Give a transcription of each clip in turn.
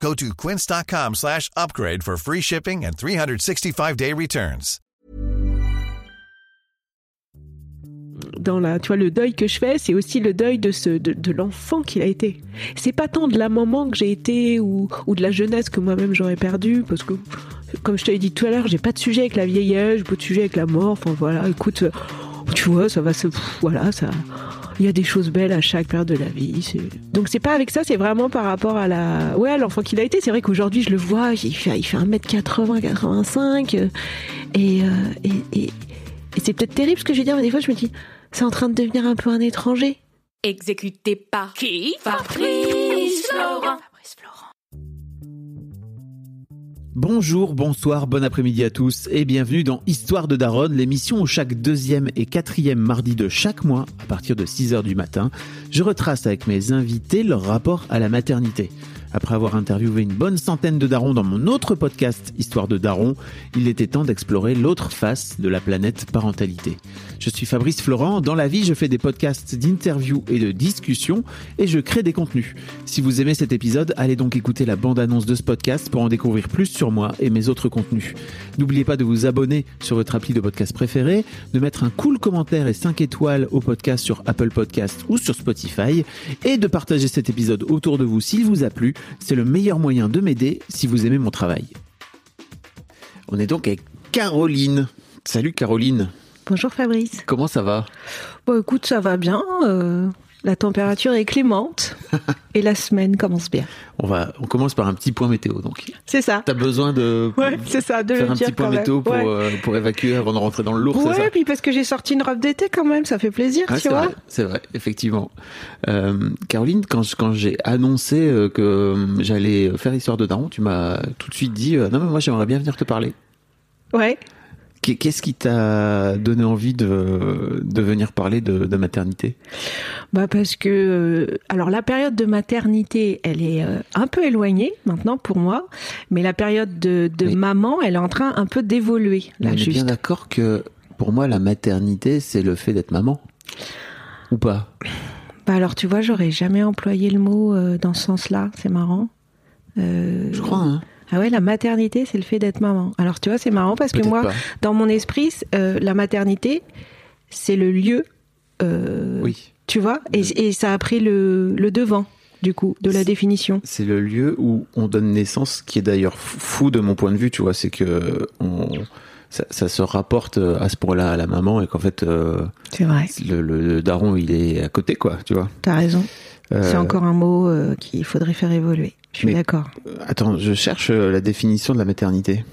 Go to quince.com slash upgrade for free shipping and 365-day returns. Dans la, tu vois, le deuil que je fais, c'est aussi le deuil de de, l'enfant qu'il a été. C'est pas tant de la maman que j'ai été ou, ou de la jeunesse que moi-même j'aurais perdu, parce que, comme je t'avais dit tout à l'heure, j'ai pas de sujet avec la vieillesse, j'ai pas de sujet avec la mort. Enfin voilà, écoute, tu vois, ça va se, voilà, ça. Il y a des choses belles à chaque période de la vie. Donc c'est pas avec ça, c'est vraiment par rapport à la, ouais, l'enfant qu'il a été. C'est vrai qu'aujourd'hui je le vois, il fait, il fait 1m80, 85, euh, et, euh, et, et, et c'est peut-être terrible ce que je veux dire, mais des fois je me dis, c'est en train de devenir un peu un étranger. Exécuté par qui? Fabrice Florent. Bonjour, bonsoir, bon après-midi à tous et bienvenue dans Histoire de Daronne, l'émission où chaque deuxième et quatrième mardi de chaque mois, à partir de 6h du matin, je retrace avec mes invités leur rapport à la maternité. Après avoir interviewé une bonne centaine de darons dans mon autre podcast Histoire de Daron, il était temps d'explorer l'autre face de la planète parentalité. Je suis Fabrice Florent, dans la vie je fais des podcasts d'interviews et de discussions et je crée des contenus. Si vous aimez cet épisode, allez donc écouter la bande-annonce de ce podcast pour en découvrir plus sur moi et mes autres contenus. N'oubliez pas de vous abonner sur votre appli de podcast préféré, de mettre un cool commentaire et 5 étoiles au podcast sur Apple Podcast ou sur Spotify et de partager cet épisode autour de vous s'il vous a plu. C'est le meilleur moyen de m'aider si vous aimez mon travail. On est donc avec Caroline. Salut Caroline, Bonjour Fabrice. comment ça va? Bon écoute, ça va bien. euh, la température est clémente et la semaine commence bien. on, va, on commence par un petit point météo donc. C'est ça. T'as besoin de Ouais, c'est ça, de faire le un dire petit point même. météo pour, Ouais. euh, pour évacuer avant de rentrer dans le lourd, ça Ouais, puis parce que j'ai sorti une robe d'été quand même, ça fait plaisir, tu c'est vois. vrai, c'est vrai, effectivement. Euh, Caroline, quand, quand j'ai annoncé euh, que j'allais faire Histoire de Daron, tu m'as tout de suite dit euh, Non, mais moi j'aimerais bien venir te parler. Ouais. Qu'est- Qu'est-ce qui t'a donné envie de, de venir parler de, de maternité? Bah parce que euh, alors la période de maternité, elle est euh, un peu éloignée maintenant pour moi, mais la période de, maman, elle est en train un peu d'évoluer là On est bien d'accord que pour moi, la maternité, c'est le fait d'être maman. Ou pas? Bah alors tu vois, j'aurais jamais employé le mot euh, dans ce sens-là, c'est marrant. Euh, Je crois, hein Ah ouais, la maternité, c'est le fait d'être maman. Alors tu vois, c'est marrant parce que moi, pas. dans mon esprit, euh, la maternité, c'est le lieu, euh, Oui. tu vois, et, et ça a pris le, le devant du coup de la définition. C'est le lieu où on donne naissance, qui est d'ailleurs fou de mon point de vue, tu vois, c'est que on, ça, ça se rapporte à ce point-là à la maman et qu'en fait euh, C'est vrai, le, le daron il est à côté, quoi, tu vois. t'as raison. Euh, C'est encore un mot euh, qu'il faudrait faire évoluer. Je suis d'accord. Attends, je cherche euh, la définition de la maternité.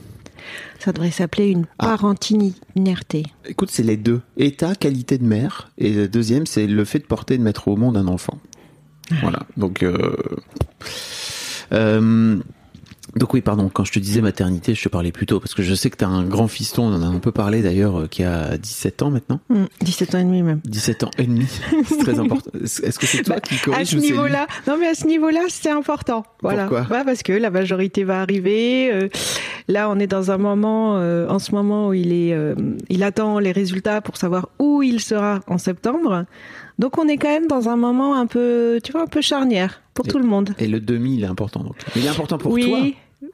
Ça devrait s'appeler une Ah. parentinerté. Écoute, c'est les deux. État, qualité de mère, et le deuxième, c'est le fait de porter et de mettre au monde un enfant. Voilà. Donc, euh, euh, donc oui, pardon. Quand je te disais maternité, je te parlais plutôt parce que je sais que tu as un grand fiston. On en a un peu parlé d'ailleurs, euh, qui a 17 ans maintenant. Hmm, 17 ans et demi même. 17 ans et demi. C'est très important. Est-ce que c'est toi qui à corrige ce c'est lui niveau-là, non mais à ce niveau-là, c'est important. Voilà. Pourquoi Ouais, parce que la majorité va arriver. euh, là, on est dans un moment, euh, en ce moment où il est, euh, il attend les résultats pour savoir où il sera en septembre. Donc, on est quand même dans un moment un peu, tu vois, un peu charnière pour Et- tout le monde. Et le demi, il est important. Donc. Il est important pour oui. toi.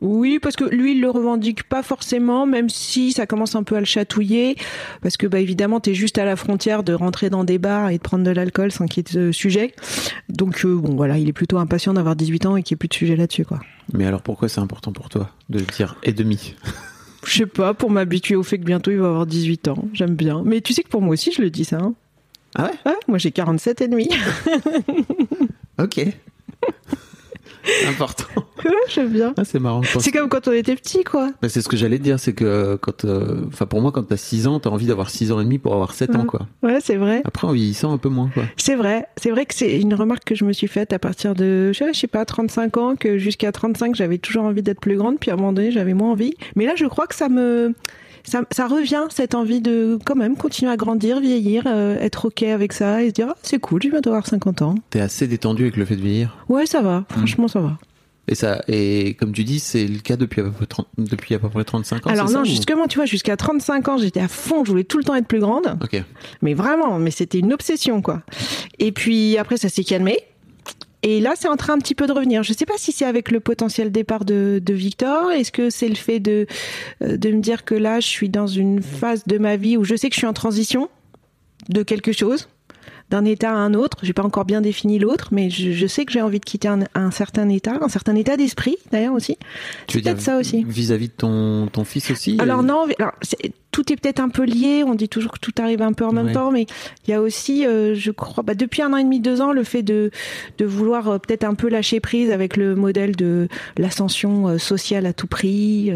Oui, parce que lui, il le revendique pas forcément, même si ça commence un peu à le chatouiller, parce que bah évidemment, t'es juste à la frontière de rentrer dans des bars et de prendre de l'alcool sans qu'il y ait de sujet. Donc euh, bon, voilà, il est plutôt impatient d'avoir 18 ans et qu'il n'y ait plus de sujet là-dessus, quoi. Mais alors pourquoi c'est important pour toi de dire et demi? Je sais pas, pour m'habituer au fait que bientôt il va avoir 18 ans, j'aime bien. Mais tu sais que pour moi aussi, je le dis ça. Hein. Ah ouais Ouais, moi j'ai 47 et demi. Ok. Important. Ouais, j'aime bien. Ah, c'est marrant. C'est comme quand on était petit, quoi. Bah, c'est ce que j'allais te dire, c'est que quand, euh, enfin pour moi, quand t'as 6 ans, t'as envie d'avoir 6 ans et demi pour avoir 7 ans, quoi. Ouais, c'est vrai. Après, en vieillissant un peu moins, quoi. C'est vrai, c'est vrai que c'est une remarque que je me suis faite à partir de, je sais- je sais pas, 35 ans, que jusqu'à 35, j'avais toujours envie d'être plus grande, puis à un moment donné, j'avais moins envie. Mais là, je crois que ça me, ça, ça revient cette envie de quand même continuer à grandir, vieillir, euh, être ok avec ça et se dire ah, c'est cool, je vais bientôt avoir 50 ans. T'es assez détendu avec le fait de vieillir? Ouais, ça va. Franchement, ça va. Et ça, et comme tu dis, c'est le cas depuis à peu près, 30 depuis à peu près 35 ans. Alors non, ça, ou- justement, tu vois, jusqu'à 35 ans, j'étais à fond, je voulais tout le temps être plus grande. Ok. Mais vraiment, mais c'était une obsession, quoi. Et puis après, ça s'est calmé. Et là, c'est en train un petit peu de revenir. Je sais pas si c'est avec le potentiel départ de, de Victor. Est-ce que c'est le fait de, euh, de me dire que là, je suis dans une phase de ma vie où je sais que je suis en transition de quelque chose, d'un état à un autre. J'ai pas encore bien défini l'autre, mais je, je sais que j'ai envie de quitter un, un certain état, un certain état d'esprit, d'ailleurs aussi. C'est peut-être ça aussi. Vis-à-vis de ton, ton fils aussi Alors euh, non, alors, tout est peut-être un peu lié. On dit toujours que tout arrive un peu en même Ouais. temps, mais il y a aussi, euh, je crois, bah, depuis un an et demi, deux ans, le fait de de vouloir euh, peut-être un peu lâcher prise avec le modèle de l'ascension euh, sociale à tout prix.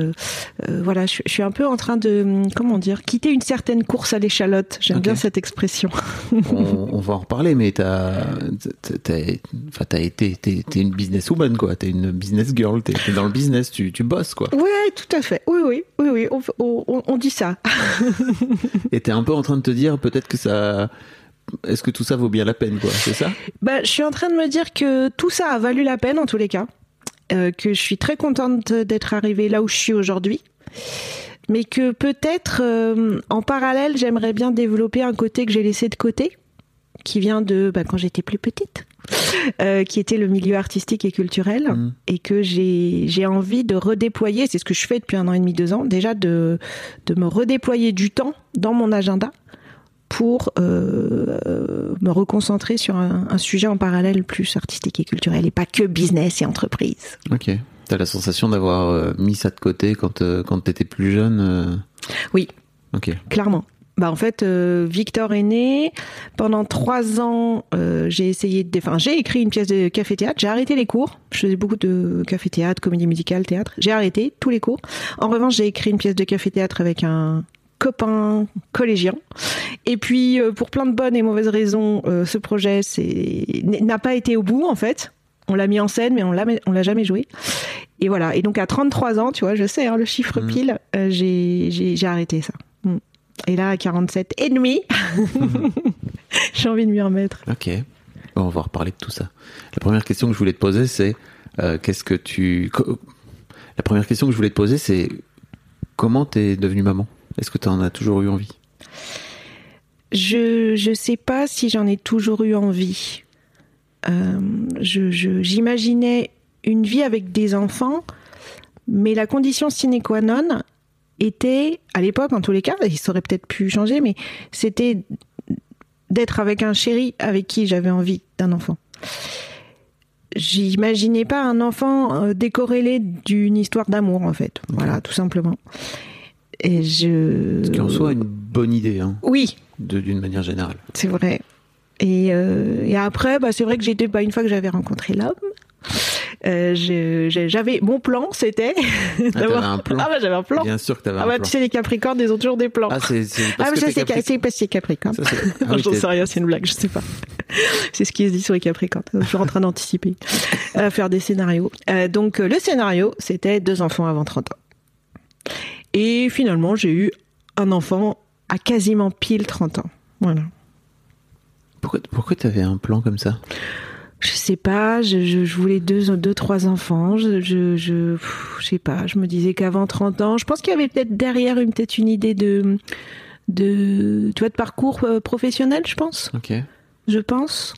voilà, je, je suis un peu en train de hum, comment dire, quitter une certaine course à l'échalote. J'aime bien cette expression. on, on va en reparler, mais t'as, t'as, été, t'es, t'es une businesswoman, quoi. T'es une business girl, t'es, t'es dans le business, tu, tu bosses, quoi. Oui, tout à fait. Oui, oui, oui, oui. On, on- on dit ça. Et t'es un peu en train de te dire, peut-être que ça, est-ce que tout ça vaut bien la peine, quoi. C'est ça? Bah, je suis en train de me dire que tout ça a valu la peine en tous les cas, euh, que je suis très contente d'être arrivée là où je suis aujourd'hui, mais que peut-être euh, en parallèle j'aimerais bien développer un côté que j'ai laissé de côté, qui vient de bah, quand j'étais plus petite, euh, qui était le milieu artistique et culturel, Mhm. et que j'ai envie de redéployer. C'est ce que je fais depuis un an et demi, deux ans, déjà de de me redéployer du temps dans mon agenda pour euh, euh, me reconcentrer sur un, un sujet en parallèle plus artistique et culturel et pas que business et entreprise. Ok. T'as la sensation d'avoir euh, mis ça de côté quand, quand t'étais plus jeune Oui. Ok. Clairement. Bah en fait, euh, Victor est né. Pendant trois ans, euh, j'ai essayé de, enfin, j'ai écrit une pièce de café-théâtre. J'ai arrêté les cours. Je faisais beaucoup de café-théâtre, comédie musicale, théâtre. J'ai arrêté tous les cours. En revanche, j'ai écrit une pièce de café-théâtre avec un copain collégien. Et puis, euh, pour plein de bonnes et mauvaises raisons, ce projet n'a pas été au bout, en fait. On l'a mis en scène, mais on l'a, on l'a jamais joué. Et voilà. Et donc, à 33 ans, tu vois, je sais, hein, le chiffre Mhm. pile, j'ai arrêté ça. Et là, à 47 et demi, j'ai envie de m'y remettre. Ok. On va reparler de tout ça. La première question que je voulais te poser, c'est euh, qu'est-ce que tu. La première question que je voulais te poser, c'est comment t'es devenue maman? Est-ce que t'en as toujours eu envie? Je je sais pas si j'en ai toujours eu envie. Euh, je, je- j'imaginais une vie avec des enfants, mais la condition sine qua non était, à l'époque en tous les cas, il aurait peut-être pu changer, mais c'était d'être avec un chéri avec qui j'avais envie d'un enfant. J'imaginais pas un enfant euh, décorrélé d'une histoire d'amour en fait, voilà, tout simplement. Et je. Ce qui en soit une bonne idée, hein, Oui, d'une manière générale. c'est vrai. Et, euh, et après, bah, c'est vrai que j'étais pas une fois que j'avais rencontré l'homme. Euh, je- j'avais mon plan, c'était t'avais un plan Ah bah j'avais un plan. Bien sûr que t'avais Ah un bah plan. tu sais les Capricornes, ils ont toujours des plans. Ah, c'est c'est Ah, mais que ça, t'es c'est Capri- c'est parce que c'est Capricorne. Ça, ah oui, j'en sais rien, c'est une blague, je sais pas. c'est ce qui se dit sur les Capricornes. Je suis en train d'anticiper, euh, faire des scénarios. Euh, donc euh, le scénario, c'était deux enfants avant 30 ans. Et finalement, j'ai eu un enfant à quasiment pile 30 ans. Voilà. Pourquoi, pourquoi t'avais un plan comme ça? Je sais pas, je, je, je voulais deux, deux, trois enfants. Je, je, je, je sais pas. Je me disais qu'avant 30 ans, je pense qu'il y avait peut-être derrière une peut-être une idée de, de, tu vois, de parcours euh, professionnel, je pense. Ok. Je pense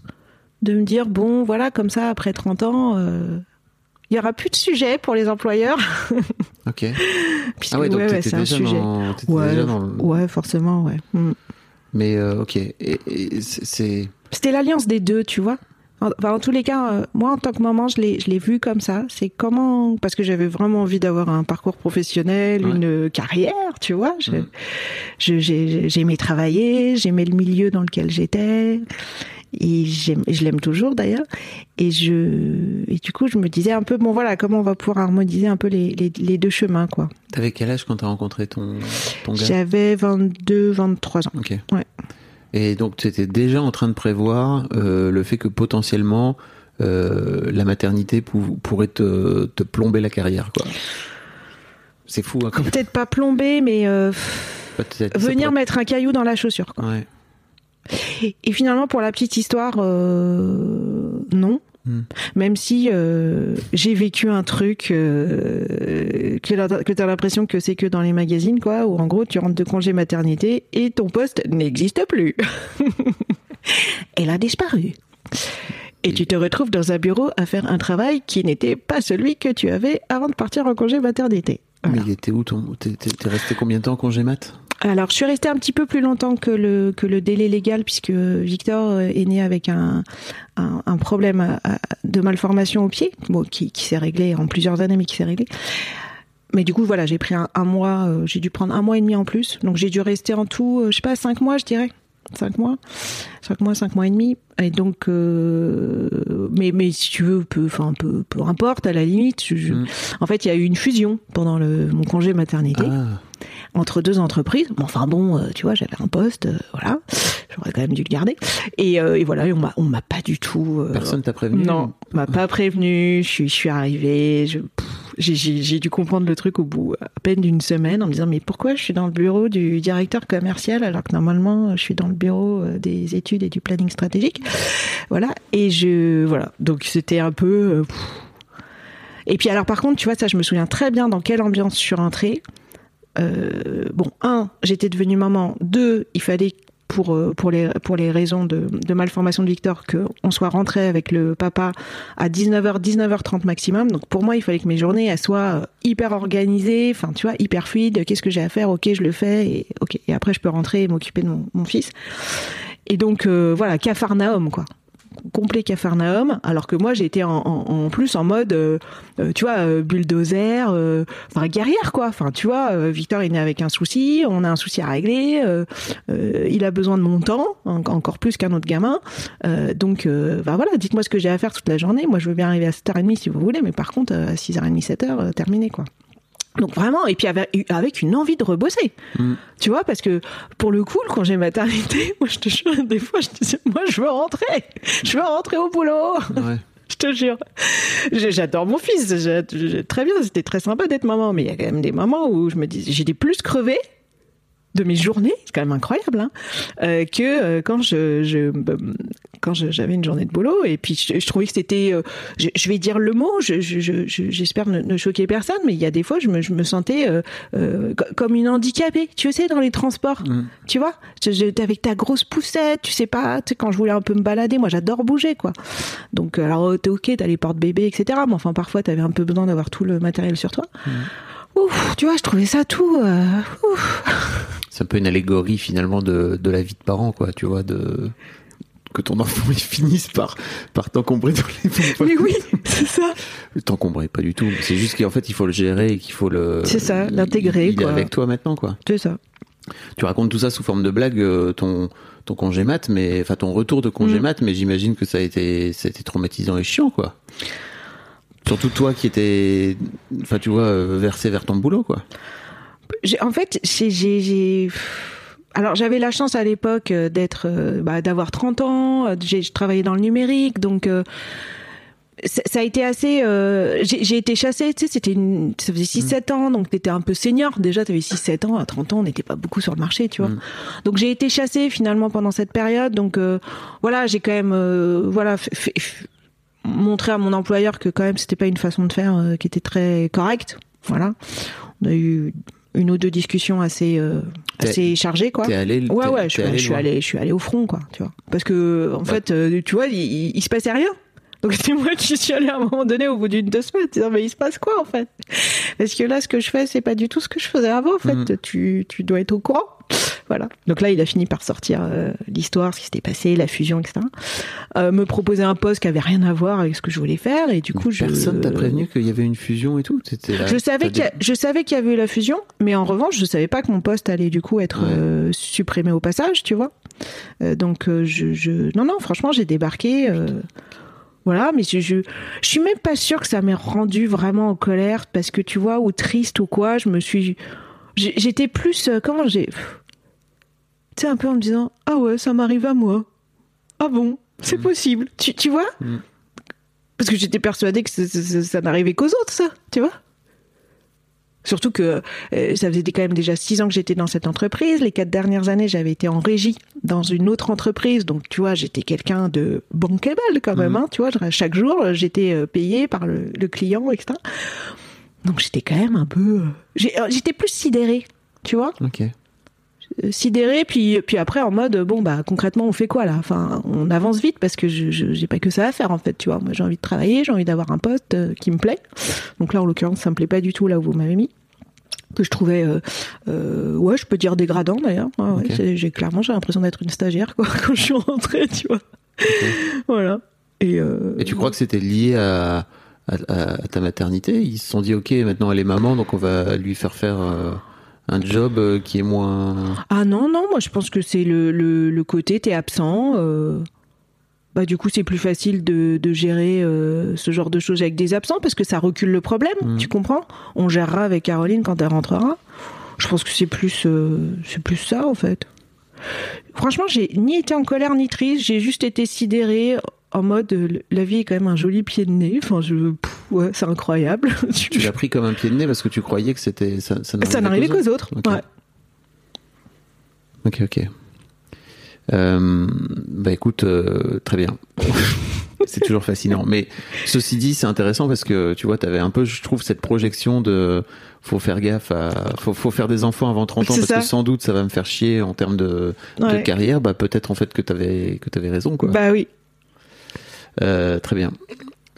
de me dire bon, voilà, comme ça, après 30 ans, euh, il y aura plus de sujet pour les employeurs. Ok. Puisque, Ah ouais, donc ouais, ouais, t'étais c'est un sujet. dans, Ouais, déjà dans le... ouais, forcément, ouais. Mm. Mais euh, ok. Et, et c'est- c'est... C'était l'alliance des deux, tu vois. En- Enfin, en tous les cas, euh, moi, en tant que maman, je l'ai, je l'ai vu comme ça. C'est comment, parce que j'avais vraiment envie d'avoir un parcours professionnel, Ouais. une carrière, tu vois. Je, je- j'ai- j'aimais travailler, j'aimais le milieu dans lequel j'étais. Et j'aime, je l'aime toujours d'ailleurs. Et je, et du coup, je me disais un peu, bon voilà, comment on va pouvoir harmoniser un peu les, les, les deux chemins, quoi. T'avais quel âge quand t'as rencontré ton, ton gars? J'avais 22, 23 ans. Ok. Ouais. Et donc tu étais déjà en train de prévoir euh, le fait que potentiellement euh, la maternité pou- pourrait te, te plomber la carrière, quoi. C'est fou. Hein. Peut-être pas plomber, mais euh, venir pourrait- mettre un caillou dans la chaussure. quoi. Ouais. Et, et finalement, pour la petite histoire, non. Hmm. Même si euh, j'ai vécu un truc euh, que que t'as l'impression que c'est que dans les magazines, quoi, où en gros tu rentres de congé maternité et ton poste n'existe plus. Elle a disparu. Et tu te retrouves dans un bureau à faire un travail qui n'était pas celui que tu avais avant de partir en congé maternité. Voilà. Mais il était où ton. T'es, resté combien de temps en congé mat? Alors, je suis restée un petit peu plus longtemps que le, que le délai légal, puisque Victor euh, est né avec un, un, un problème à- de malformation au pied, bon, qui, qui s'est réglé en plusieurs années, mais qui s'est réglé. Mais du coup, voilà, j'ai pris un, un mois, euh, j'ai dû prendre un mois et demi en plus. Donc, j'ai dû rester en tout, euh, je sais pas, cinq mois, je dirais. Cinq mois, cinq mois, cinq mois et demi. Et donc, euh, mais mais si tu veux, peu, enfin peu, peu importe à la limite. je- je- Mm. En fait, il y a eu une fusion pendant le, mon congé maternité Ah, entre deux entreprises. Bon, enfin bon, euh, tu vois, j'avais un poste, euh, voilà, j'aurais quand même dû le garder. Et, et voilà, et on m'a, on m'a pas du tout. personne t'a prévenu Non, on m'a pas prévenu. Je suis, je suis arrivée. Je, pff, j'ai, dû comprendre le truc au bout à peine d'une semaine en me disant mais pourquoi je suis dans le bureau du directeur commercial alors que normalement je suis dans le bureau euh, des études et du planning stratégique? Voilà. Et je, voilà. Donc c'était un peu. euh. Et puis alors par contre, tu vois, ça je me souviens très bien dans quelle ambiance je suis rentrée. Euh, bon, un, j'étais devenue maman. Deux, il fallait pour euh, pour les pour les raisons de, de malformation de Victor que on soit rentré avec le papa à 19h 19h30 maximum. Donc pour moi, il fallait que mes journées soient euh, hyper organisées, enfin tu vois, hyper fluides. Qu'est-ce que j'ai à faire? Ok, je le fais et. Et après, je peux rentrer et m'occuper de mon, mon fils. Et donc euh, voilà, Capharnaüm quoi complet Capharnaüm, alors que moi j'étais en, en, plus en mode, euh, euh, tu vois, euh, bulldozer, enfin guerrière quoi. Enfin tu vois, Victor est avec un souci, on a un souci à régler, il a besoin de mon temps, en- encore plus qu'un autre gamin. Donc bah voilà, dites-moi ce que j'ai à faire toute la journée. Moi je veux bien arriver à 7h30 si vous voulez, mais par contre à 6h30, 7h, euh, terminé quoi. Donc vraiment, et puis avec, une envie de rebosser. Mm. Tu vois, parce que pour le coup, le congé maternité, moi je te jure, des fois je disais, moi je veux rentrer, je veux rentrer au boulot. Ouais. Je te jure. J'ai- J'adore mon fils. j'ai- j'ai- Très bien, c'était très sympa d'être maman. Mais il y a quand même des moments où je me dis, j'étais plus crevée de mes journées, c'est quand même incroyable, hein, euh, que euh, quand je, je quand j'avais une journée de boulot. Et puis je, je trouvais que c'était, euh, je, je vais dire le mot, je- je- je- je- j'espère ne, ne choquer personne, mais il y a des fois je me, je me sentais euh, euh, co- comme une handicapée, tu sais, dans les transports, Mm. tu vois, Je- je- t'es avec ta grosse poussette, tu sais pas, tu sais, quand je voulais un peu me balader, moi j'adore bouger, quoi. Donc, alors, euh, t'es ok, t'as les portes-bébés, etc. Mais enfin, parfois, t'avais un peu besoin d'avoir tout le matériel sur toi. Ouf, tu vois, je trouvais ça tout. euh, ouf. C'est un peu une allégorie finalement de, de la vie de parent, quoi, tu vois, de que ton enfant il finisse par par t'encombrer dans les pompes. Mais oui, c'est ça. T'encombrer pas du tout. C'est juste qu'en fait il faut le gérer et qu'il faut le. C'est ça, l'intégrer, Il, est quoi. avec toi maintenant, quoi. C'est ça. Tu racontes tout ça sous forme de blague, euh, ton ton congé mat, mais enfin ton retour de congé Mm. mat, mais j'imagine que ça a été ça a été traumatisant et chiant, quoi. Surtout toi qui étais, enfin tu vois, euh, versé vers ton boulot, quoi. En fait, j'ai. Alors, j'avais la chance à l'époque euh, d'être, euh, bah, d'avoir 30 ans. euh, J'ai je travaillais dans le numérique, donc. ça a été assez. euh, J'ai été chassée, tu sais, c'était une, ça faisait 6-7 ans, donc t'étais un peu senior. Déjà, t'avais 6-7 ans, à 30 ans, on n'était pas beaucoup sur le marché, tu vois. Mm. Donc j'ai été chassée finalement pendant cette période. Donc euh, voilà, j'ai quand même euh, voilà montré à mon employeur que quand même c'était pas une façon de faire qui était très correcte. Voilà, on a eu une ou deux discussions assez euh, assez chargées quoi. T'es allé. Ouais ouais, je suis, allé je suis allée je suis allée au front quoi, tu vois. Parce que en Bah. fait euh, tu vois, il, il, il se passait rien. Donc c'est moi qui suis allée à un moment donné au bout d'une deux semaines disant mais il se passe quoi en fait? Parce que là ce que je fais c'est pas du tout ce que je faisais avant en fait. Mhm. Tu tu dois être au courant. Voilà. Donc là il a fini par sortir euh, l'histoire, ce qui s'était passé, la fusion etc. Euh, me proposer un poste qui avait rien à voir avec ce que je voulais faire et du coup je Personne t'a prévenu qu'il y avait une fusion et tout. Là- je savais qu'il y, a- je savais qu'il y avait eu la fusion, mais en revanche, je savais pas que mon poste allait du coup être Ouais. euh, supprimé au passage, tu vois. Donc je, je, non non, franchement, j'ai débarqué. voilà, mais je, je, je suis même pas sûre que ça m'ait rendu vraiment en colère parce que tu vois ou triste ou quoi. Je me suis, j'étais plus euh, comment j'ai, tu sais un peu en me disant ah ouais, ça m'arrive à moi. Ah bon, c'est possible. Tu, tu vois Mm. Parce que j'étais persuadée que ça, ça- ça- ça n'arrivait qu'aux autres, ça, tu vois Surtout que euh, ça faisait quand même déjà six ans que j'étais dans cette entreprise. Les quatre dernières années, j'avais été en régie dans une autre entreprise. Donc, tu vois, j'étais quelqu'un de bankable quand même. Mhm. Hein, tu vois, chaque jour, j'étais euh, payé par le, le client, etc. Donc, j'étais quand même un peu... euh, euh, J'étais plus sidérée, tu vois. Ok. euh, sidéré puis puis après en mode bon bah concrètement on fait quoi là? Enfin on avance vite parce que je j'ai pas que ça à faire en fait tu vois. Moi j'ai envie de travailler j'ai envie d'avoir un poste qui me plaît. Donc là en l'occurrence ça me plaît pas du tout là où vous m'avez mis. Que je trouvais euh, euh, ouais je peux dire dégradant d'ailleurs. Ouais, ouais, Ok. c'est- j'ai clairement j'ai l'impression d'être une stagiaire quoi quand je suis rentrée tu vois. Voilà. Et, euh, Et tu crois que c'était lié à, à, ta maternité Ils se sont dit, ok, maintenant elle est maman, donc on va lui faire faire euh, un job euh, qui est moins. Ah non, non, moi je pense que c'est le, le, le côté t'es absent. euh, bah, du coup, c'est plus facile de, de gérer euh, ce genre de choses avec des absents parce que ça recule le problème, Mm. tu comprends? On gérera avec Caroline quand elle rentrera. Je pense que c'est plus, euh, c'est plus ça en fait. Franchement, j'ai ni été en colère ni triste, j'ai juste été sidérée en mode euh, la vie est quand même un joli pied de nez. Enfin, je, pff, ouais, c'est incroyable. Tu l'as pris comme un pied de nez parce que tu croyais que c'était ça, ça n'arrivait qu'aux autres. Ok. Ouais. Ok, ok. Euh, bah écoute, euh, très bien. c'est toujours fascinant. Mais ceci dit, c'est intéressant parce que tu vois, t'avais un peu, je trouve, cette projection de faut faire gaffe à, faut, faut faire des enfants avant 30 ans parce ça. que sans doute ça va me faire chier en termes de, carrière. Bah peut-être en fait que t'avais que t'avais raison quoi. Bah oui. Euh, très bien.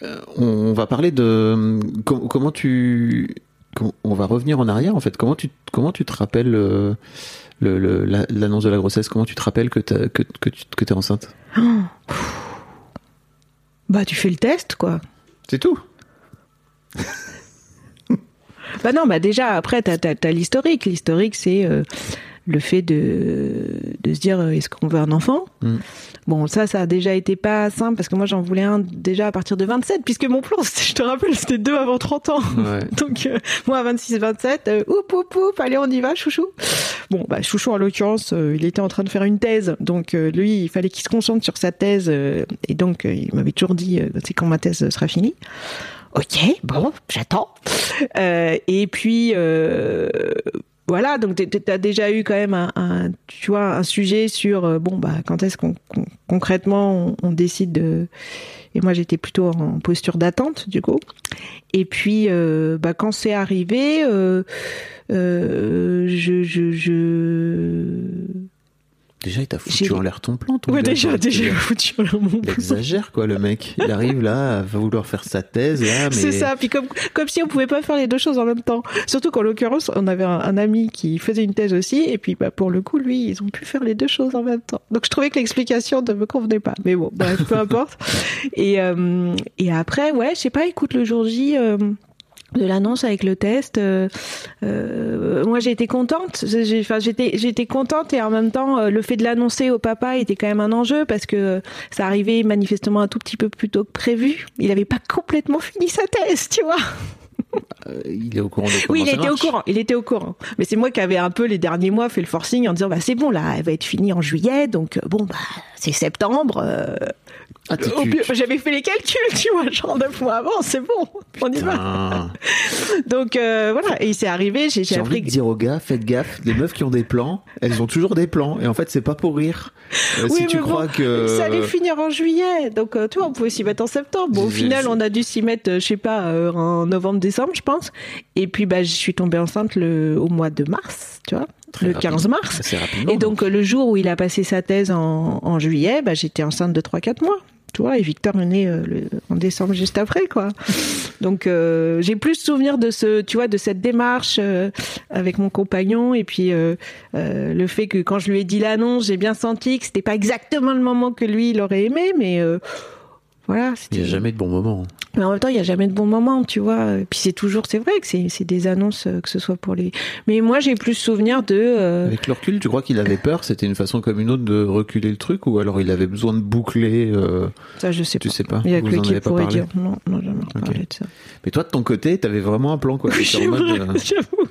Euh, on, va parler de com- comment tu. com- on va revenir en arrière en fait. Comment tu comment tu te rappelles euh, le- le- la- l'annonce de la grossesse? Comment tu te rappelles que que que tu que t'es enceinte? Bah tu fais le test quoi. C'est tout. Bah non, bah déjà après t'as t'as, t'as l'historique. L'historique c'est euh, le fait de de se dire euh, est-ce qu'on veut un enfant? Mm. Bon ça ça a déjà été pas simple parce que moi j'en voulais un déjà à partir de 27 puisque mon plan je te rappelle c'était deux avant 30 ans. Ouais. Donc euh, moi à 26 27 euh, oup oup oup allez on y va chouchou. Bon bah chouchou en l'occurrence euh, il était en train de faire une thèse donc lui il fallait qu'il se concentre sur sa thèse et donc il m'avait toujours dit c'est quand ma thèse sera finie. Ok, bon, j'attends. Et puis voilà, donc tu as déjà eu quand même un, tu vois, un sujet sur euh, bon bah quand est-ce qu'on concrètement on, décide de. Et moi j'étais plutôt en posture d'attente du coup. Et puis euh, bah quand c'est arrivé, euh, je, je... Déjà, il t'a foutu en l'air ton plan. ton Ouais, gars, déjà, déjà Il- foutu en mon Il exagère quoi, le mec. Il arrive là, va vouloir faire sa thèse là, mais. C'est ça, puis comme, comme si on pouvait pas faire les deux choses en même temps. Surtout qu'en l'occurrence, on avait un, un ami qui faisait une thèse aussi, et puis bah, pour le coup, lui, ils ont pu faire les deux choses en même temps. Donc je trouvais que l'explication ne me convenait pas. Mais bon, bref, peu importe. Et, euh, et après, ouais, je sais pas, écoute, le jour J... euh, de l'annonce avec le test, euh, euh, moi j'ai été contente. Enfin, j'étais, j'étais contente et en même temps, euh, le fait de l'annoncer au papa était quand même un enjeu parce que ça arrivait manifestement un tout petit peu plus tôt que prévu. Il avait pas complètement fini sa thèse, tu vois. Il est au courant de comment Oui, il ça était au courant. Il était au courant. Mais c'est moi qui avais un peu les derniers mois fait le forcing en disant bah c'est bon là, elle va être finie en juillet, donc bon bah c'est septembre. euh, Ah, J'avais fait les calculs, tu vois, genre neuf mois avant, c'est bon, on y va. Donc euh, voilà, et c'est arrivé, j'ai J'ai envie appris. de que- dire aux gars, faites gaffe, les meufs qui ont des plans, elles ont toujours des plans. Et en fait, c'est pas pour rire. Euh, Oui, si tu bon, crois que. Ça allait finir en juillet, donc euh, tu vois, on pouvait s'y mettre en septembre. Bon, au final, on a dû s'y mettre, euh, je sais pas, euh, en novembre-décembre, je pense. Et puis, bah, je suis tombée enceinte le, au mois de mars, tu vois, Très le rapide. 15 mars. Et donc, euh, le jour où il a passé sa thèse en, en juillet, bah, j'étais enceinte de 3-4 mois. Et Victor est né euh, le- en décembre juste après, quoi. Donc, euh, j'ai plus souvenir de ce, tu vois, de cette démarche euh, avec mon compagnon, et puis le fait que quand je lui ai dit l'annonce, j'ai bien senti que c'était pas exactement le moment que lui il aurait aimé, mais voilà. Il n'y a jamais de bon moment. Mais en même temps, il y a jamais de bon moment, tu vois. Et Puis c'est toujours, c'est vrai que c'est c'est des annonces, euh, que ce soit pour les. Mais moi, j'ai plus souvenir de. euh, Avec le recul, tu crois qu'il avait peur? C'était une façon comme une autre de reculer le truc? Ou alors il avait besoin de boucler euh, Ça, je sais Tu pas. sais pas? Il y a Vous que lui qui pourrait dire. Non, non, jamais parlé de ça. Mais toi, de ton côté, t'avais vraiment un plan, quoi. Oui, mode, euh, j'avoue,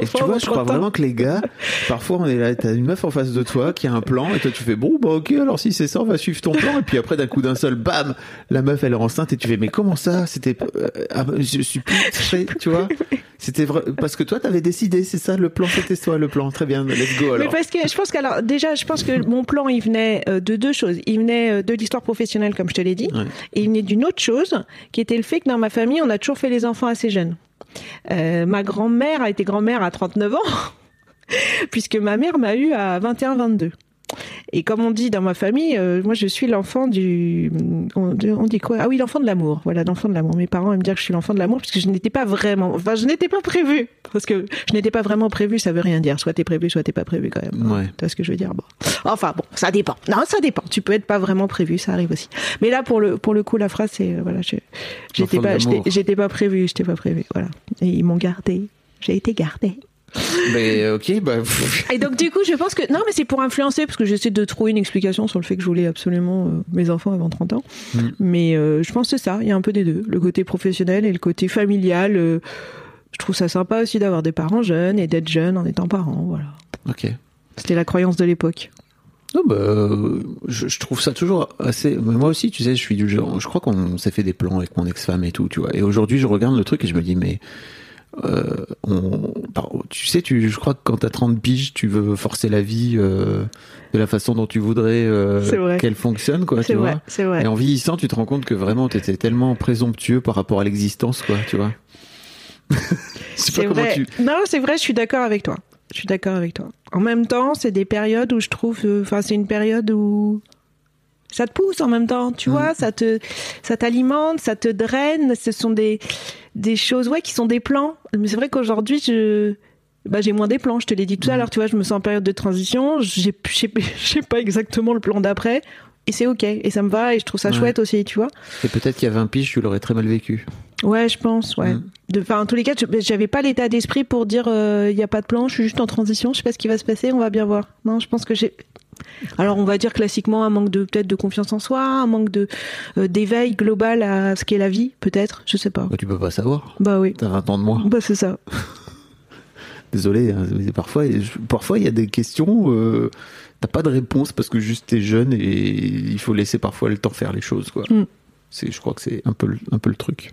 Et tu vois, je crois vraiment que les gars, parfois on est là, t'as une meuf en face de toi qui a un plan et toi tu fais bon bah ok alors si c'est ça on va suivre ton plan. Et puis après d'un coup d'un seul bam la meuf elle est enceinte et tu fais mais comment ça? C'était euh, ah, je suis plus tu vois? c'était vrai parce que toi t'avais décidé c'est ça le plan c'était toi le plan. Très bien let's go alors. Mais parce que je pense qu'alors déjà je pense que mon plan il venait euh, de deux choses. Il venait euh, de l'histoire professionnelle comme je te l'ai dit Ouais. et il venait d'une autre chose qui était le fait que dans ma famille on a toujours fait les enfants assez jeunes. Euh, ma grand-mère a été grand-mère à 39 ans, puisque ma mère m'a eu à 21-22. Et comme on dit dans ma famille, euh, moi je suis l'enfant du, on, on dit quoi? Ah oui, l'enfant de l'amour. Voilà, l'enfant de l'amour. Mes parents aiment dire que je suis l'enfant de l'amour parce que je n'étais pas vraiment, enfin je n'étais pas prévu parce que je n'étais pas vraiment prévu. Ça veut rien dire. Soit t'es prévu, soit t'es pas prévu quand même. Ouais. Tu vois ce que je veux dire? Bon. Enfin bon, ça dépend. Non, ça dépend. Tu peux être pas vraiment prévu, ça arrive aussi. Mais là pour le pour le coup, la phrase c'est euh, voilà, je- j'étais de pas, j'étais pas prévu, j'étais pas prévu. Voilà. Et ils m'ont gardé. J'ai été gardée. Mais ok bah Et donc du coup, je pense que non, mais c'est pour influencer parce que j'essaie de trouver une explication sur le fait que je voulais absolument euh, mes enfants avant 30 ans. Mm. Mais euh, je pense que c'est ça. Il y a un peu des deux, le côté professionnel et le côté familial. euh, je trouve ça sympa aussi d'avoir des parents jeunes et d'être jeune en étant parent. Voilà. ok. C'était la croyance de l'époque. Non, bah, je, je trouve ça toujours assez. Moi aussi, tu sais, je suis du genre. Je crois qu'on s'est fait des plans avec mon ex-femme et tout, tu vois. Et aujourd'hui, je regarde le truc et je me dis, mais. Euh, on, tu sais, tu, je crois que quand t'as 30 piges, tu veux forcer la vie euh, de la façon dont tu voudrais euh, qu'elle fonctionne, quoi, c'est tu vrai, vois. c'est vrai. Et en vieillissant, tu te rends compte que vraiment, t'étais tellement présomptueux par rapport à l'existence, quoi, tu vois. C'est vrai. tu. Non, c'est vrai, je suis d'accord avec toi. Je suis d'accord avec toi. En même temps, c'est des périodes où je trouve, euh, enfin, c'est une période où ça te pousse en même temps, tu vois, ça te, ça t'alimente, ça te draine. Ce sont des, des choses, ouais, qui sont des plans. Mais c'est vrai qu'aujourd'hui, je, bah, j'ai moins des plans. Je te l'ai dit tout à l'heure, tu vois, je me sens en période de transition. J'ai, je sais pas- exactement le plan d'après. Et c'est ok. Et ça me va. Et je trouve ça Ouais. chouette aussi, tu vois. Et peut-être qu'il y a 20 piges, tu l'aurais très mal vécu. Ouais, je pense, ouais. Mm. Enfin, en tous les cas, je- j'avais pas l'état d'esprit pour dire il n'y a pas de plan, je suis juste en transition, je sais pas ce qui va se passer, on va bien voir. Non, je pense que j'ai. Alors, on va dire classiquement un manque de peut-être de confiance en soi, un manque de euh, d'éveil global à ce qu'est la vie, peut-être, je sais pas. Bah, tu peux pas savoir. Bah oui. T'as 20 ans de moins. Bah c'est ça. Désolé, hein, mais parfois, parfois il y a des questions, euh, t'as pas de réponse parce que juste t'es jeune et il faut laisser parfois le temps faire les choses, quoi. Mm. C'est, je crois que c'est un peu, un peu le truc.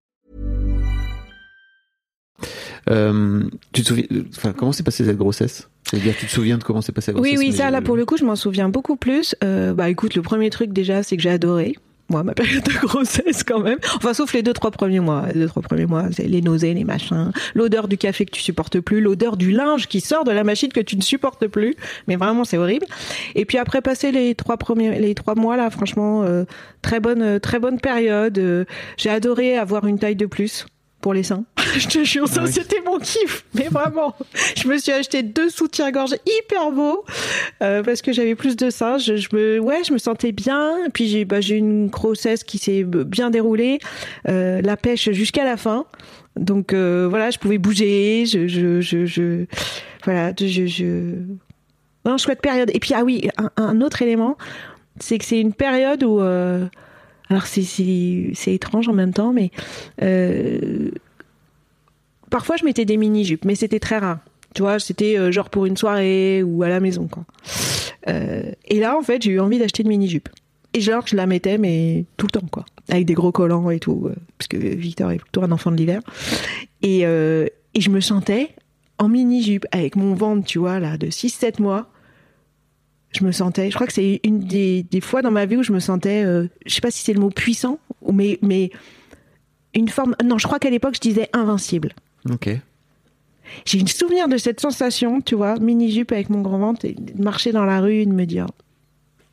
Euh, tu te souviens, enfin, comment s'est passée cette grossesse? C'est-à-dire, tu te souviens de comment s'est passée la Oui, grossesse oui, mais ça, là, pour le coup, je m'en souviens beaucoup plus. Euh, bah, écoute, le premier truc, déjà, c'est que j'ai adoré. Moi, ma période de grossesse, quand même. Enfin, sauf les deux, trois premiers mois. Les deux, trois premiers mois, c'est les nausées, les machins. L'odeur du café que tu supportes plus. L'odeur du linge qui sort de la machine que tu ne supportes plus. Mais vraiment, c'est horrible. Et puis après, passer les trois premiers, les trois mois, là, franchement, euh, très bonne, euh, très bonne période. Euh, j'ai adoré avoir une taille de plus. Pour les seins. je te jure, ça, Ah oui. c'était mon kiff. Mais vraiment. Je me suis acheté deux soutiens-gorge hyper beaux euh, parce que j'avais plus de seins. Je, je me, ouais, je me sentais bien. Puis j'ai, bah, j'ai eu une grossesse qui s'est bien déroulée, euh, la pêche jusqu'à la fin. Donc euh, voilà, je pouvais bouger. Je, je, je, je voilà, je, je. Non, chouette période. Et puis ah oui, un, un autre élément, c'est que c'est une période où. Alors c'est, étrange en même temps, mais euh, parfois je mettais des mini-jupes, mais c'était très rare. Tu vois, c'était euh, genre pour une soirée ou à la maison, quoi. Euh, et là, en fait, j'ai eu envie d'acheter une mini-jupe. Et genre, je la mettais, mais tout le temps, quoi. Avec des gros collants et tout. parce que Victor est plutôt un enfant de l'hiver. Et, et je me sentais en mini-jupe, avec mon ventre, tu vois, là, de 6-7 mois. Je me sentais, je crois que c'est une des, des fois dans ma vie où je me sentais, euh, je sais pas si c'est le mot puissant, mais, mais une forme, non, je crois qu'à l'époque, je disais invincible. Ok. J'ai une souvenir de cette sensation, tu vois, mini-jupe avec mon grand ventre, et de marcher dans la rue et de me dire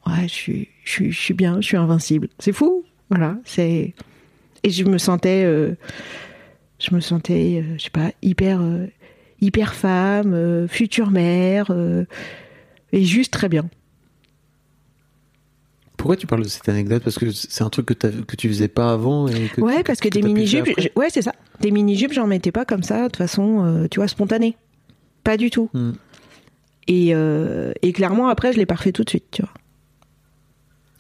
Ouais, je suis, je suis, je suis bien, je suis invincible. C'est fou. Voilà, c'est. Et je me sentais. euh, Je me sentais, euh, je sais pas, hyper, euh, hyper femme, future mère, et juste très bien. Pourquoi tu parles de cette anecdote? Parce que c'est un truc que, tu faisais pas avant et que Ouais, tu- parce que des mini-jupes, ouais, c'est ça. Des mini-jupes, j'en mettais pas comme ça, de façon, euh, tu vois, spontanée. Pas du tout. Hmm. Et, euh, et clairement, après, je l'ai pas refait tout de suite, tu vois.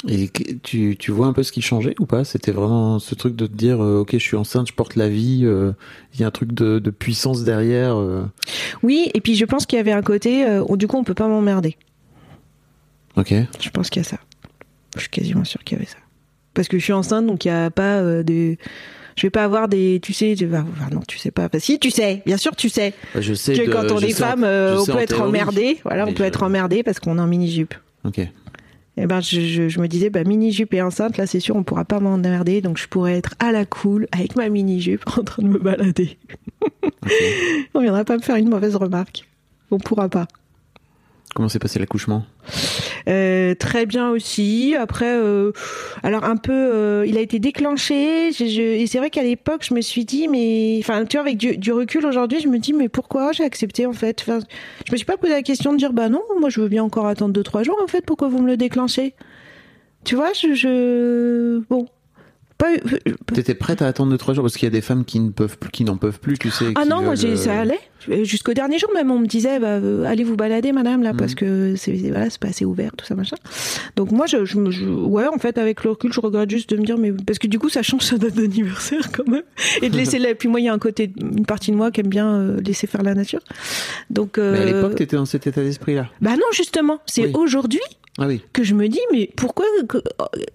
Et tu, tu vois un peu ce qui changeait ou pas? C'était vraiment ce truc de te dire, euh, ok, je suis enceinte, je porte la vie, euh, il y a un truc de, de puissance derrière. euh. Oui, et puis je pense qu'il y avait un côté, où, du coup, on peut pas m'emmerder. Ok. Je pense qu'il y a ça. Je suis quasiment sûre qu'il y avait ça. Parce que je suis enceinte, donc il y a pas de. Je vais pas avoir des. Tu sais, tu vas. enfin, non, tu sais pas. Si, tu sais. Bien sûr, tu sais. Bah, Je sais. que de- quand on est en- femme, on peut être théorie. emmerdé. Voilà, on peut je- être emmerdé parce qu'on est en mini-jupe. Ok. Et ben, je, je, je me disais, bah, mini-jupe et enceinte, là, c'est sûr, on pourra pas m'emmerder. Donc, je pourrais être à la cool avec ma mini-jupe en train de me balader. on viendra pas me faire une mauvaise remarque. On pourra pas. Comment s'est passé l'accouchement? Euh, très bien aussi. Après, euh, alors un peu, euh, il a été déclenché. Et c'est vrai qu'à l'époque, je me suis dit, mais, enfin, tu vois, avec du, recul aujourd'hui, je me dis, mais pourquoi j'ai accepté en fait? Je me suis pas posé la question de dire, bah non, moi, je veux bien encore attendre deux trois jours en fait. Pourquoi vous me le déclenchez? Tu vois, je... bon, pas. T'étais prête à attendre deux trois jours parce qu'il y a des femmes qui ne peuvent plus, qui n'en peuvent plus, tu sais. Ah non, moi veulent, j'ai- euh, ça allait. Jusqu'au dernier jour même, on me disait bah, euh, allez vous balader, madame, là, parce que c'est voilà, c'est pas assez ouvert, tout ça machin. Donc moi, je, je, me- je- ouais, en fait, avec le recul, je regrette juste de me dire mais parce que du coup, ça change sa date d'anniversaire quand même, et de laisser la. Puis moi, il y a un côté, une partie de moi qui aime bien euh, laisser faire la nature. Donc. Mais à l'époque, t'étais dans cet état d'esprit-là. bah non, justement, c'est Oui. aujourd'hui Ah oui. que je me dis mais pourquoi que-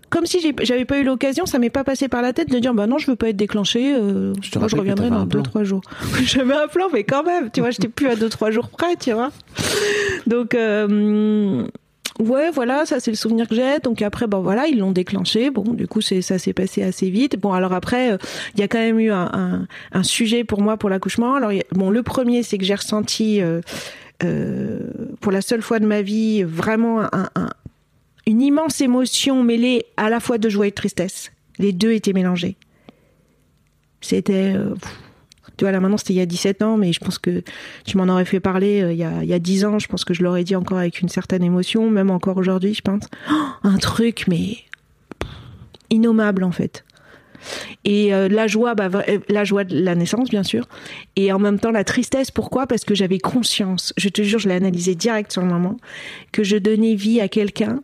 comme si j'avais pas eu l'occasion ça m'est pas passé par la tête de dire bah non je veux pas être déclenché euh, Je moi reviendrai dans un deux plan. trois jours. J'avais un plan mais quand même tu vois j'étais plus à deux trois jours près tu vois. Donc euh, ouais voilà ça c'est le souvenir que j'ai. Donc après bon voilà ils l'ont déclenché. Bon du coup c'est ça s'est passé assez vite. Bon alors après euh, il y a quand même eu un, un, un sujet pour moi pour l'accouchement. Alors bon le premier c'est que j'ai ressenti pour la seule fois de ma vie vraiment un, un- une immense émotion mêlée à la fois de joie et de tristesse. Les deux étaient mélangés. C'était. euh, tu vois, là maintenant c'était il y a 17 ans, mais je pense que tu m'en aurais fait parler euh, il, y a, il y a 10 ans. Je pense que je l'aurais dit encore avec une certaine émotion, même encore aujourd'hui, je pense. Oh, un truc, mais. innommable en fait. Et euh, la joie, bah, euh, la joie de la naissance, bien sûr. Et en même temps, la tristesse, pourquoi? Parce que j'avais conscience, je te jure, je l'ai analysé direct sur le moment, que je donnais vie à quelqu'un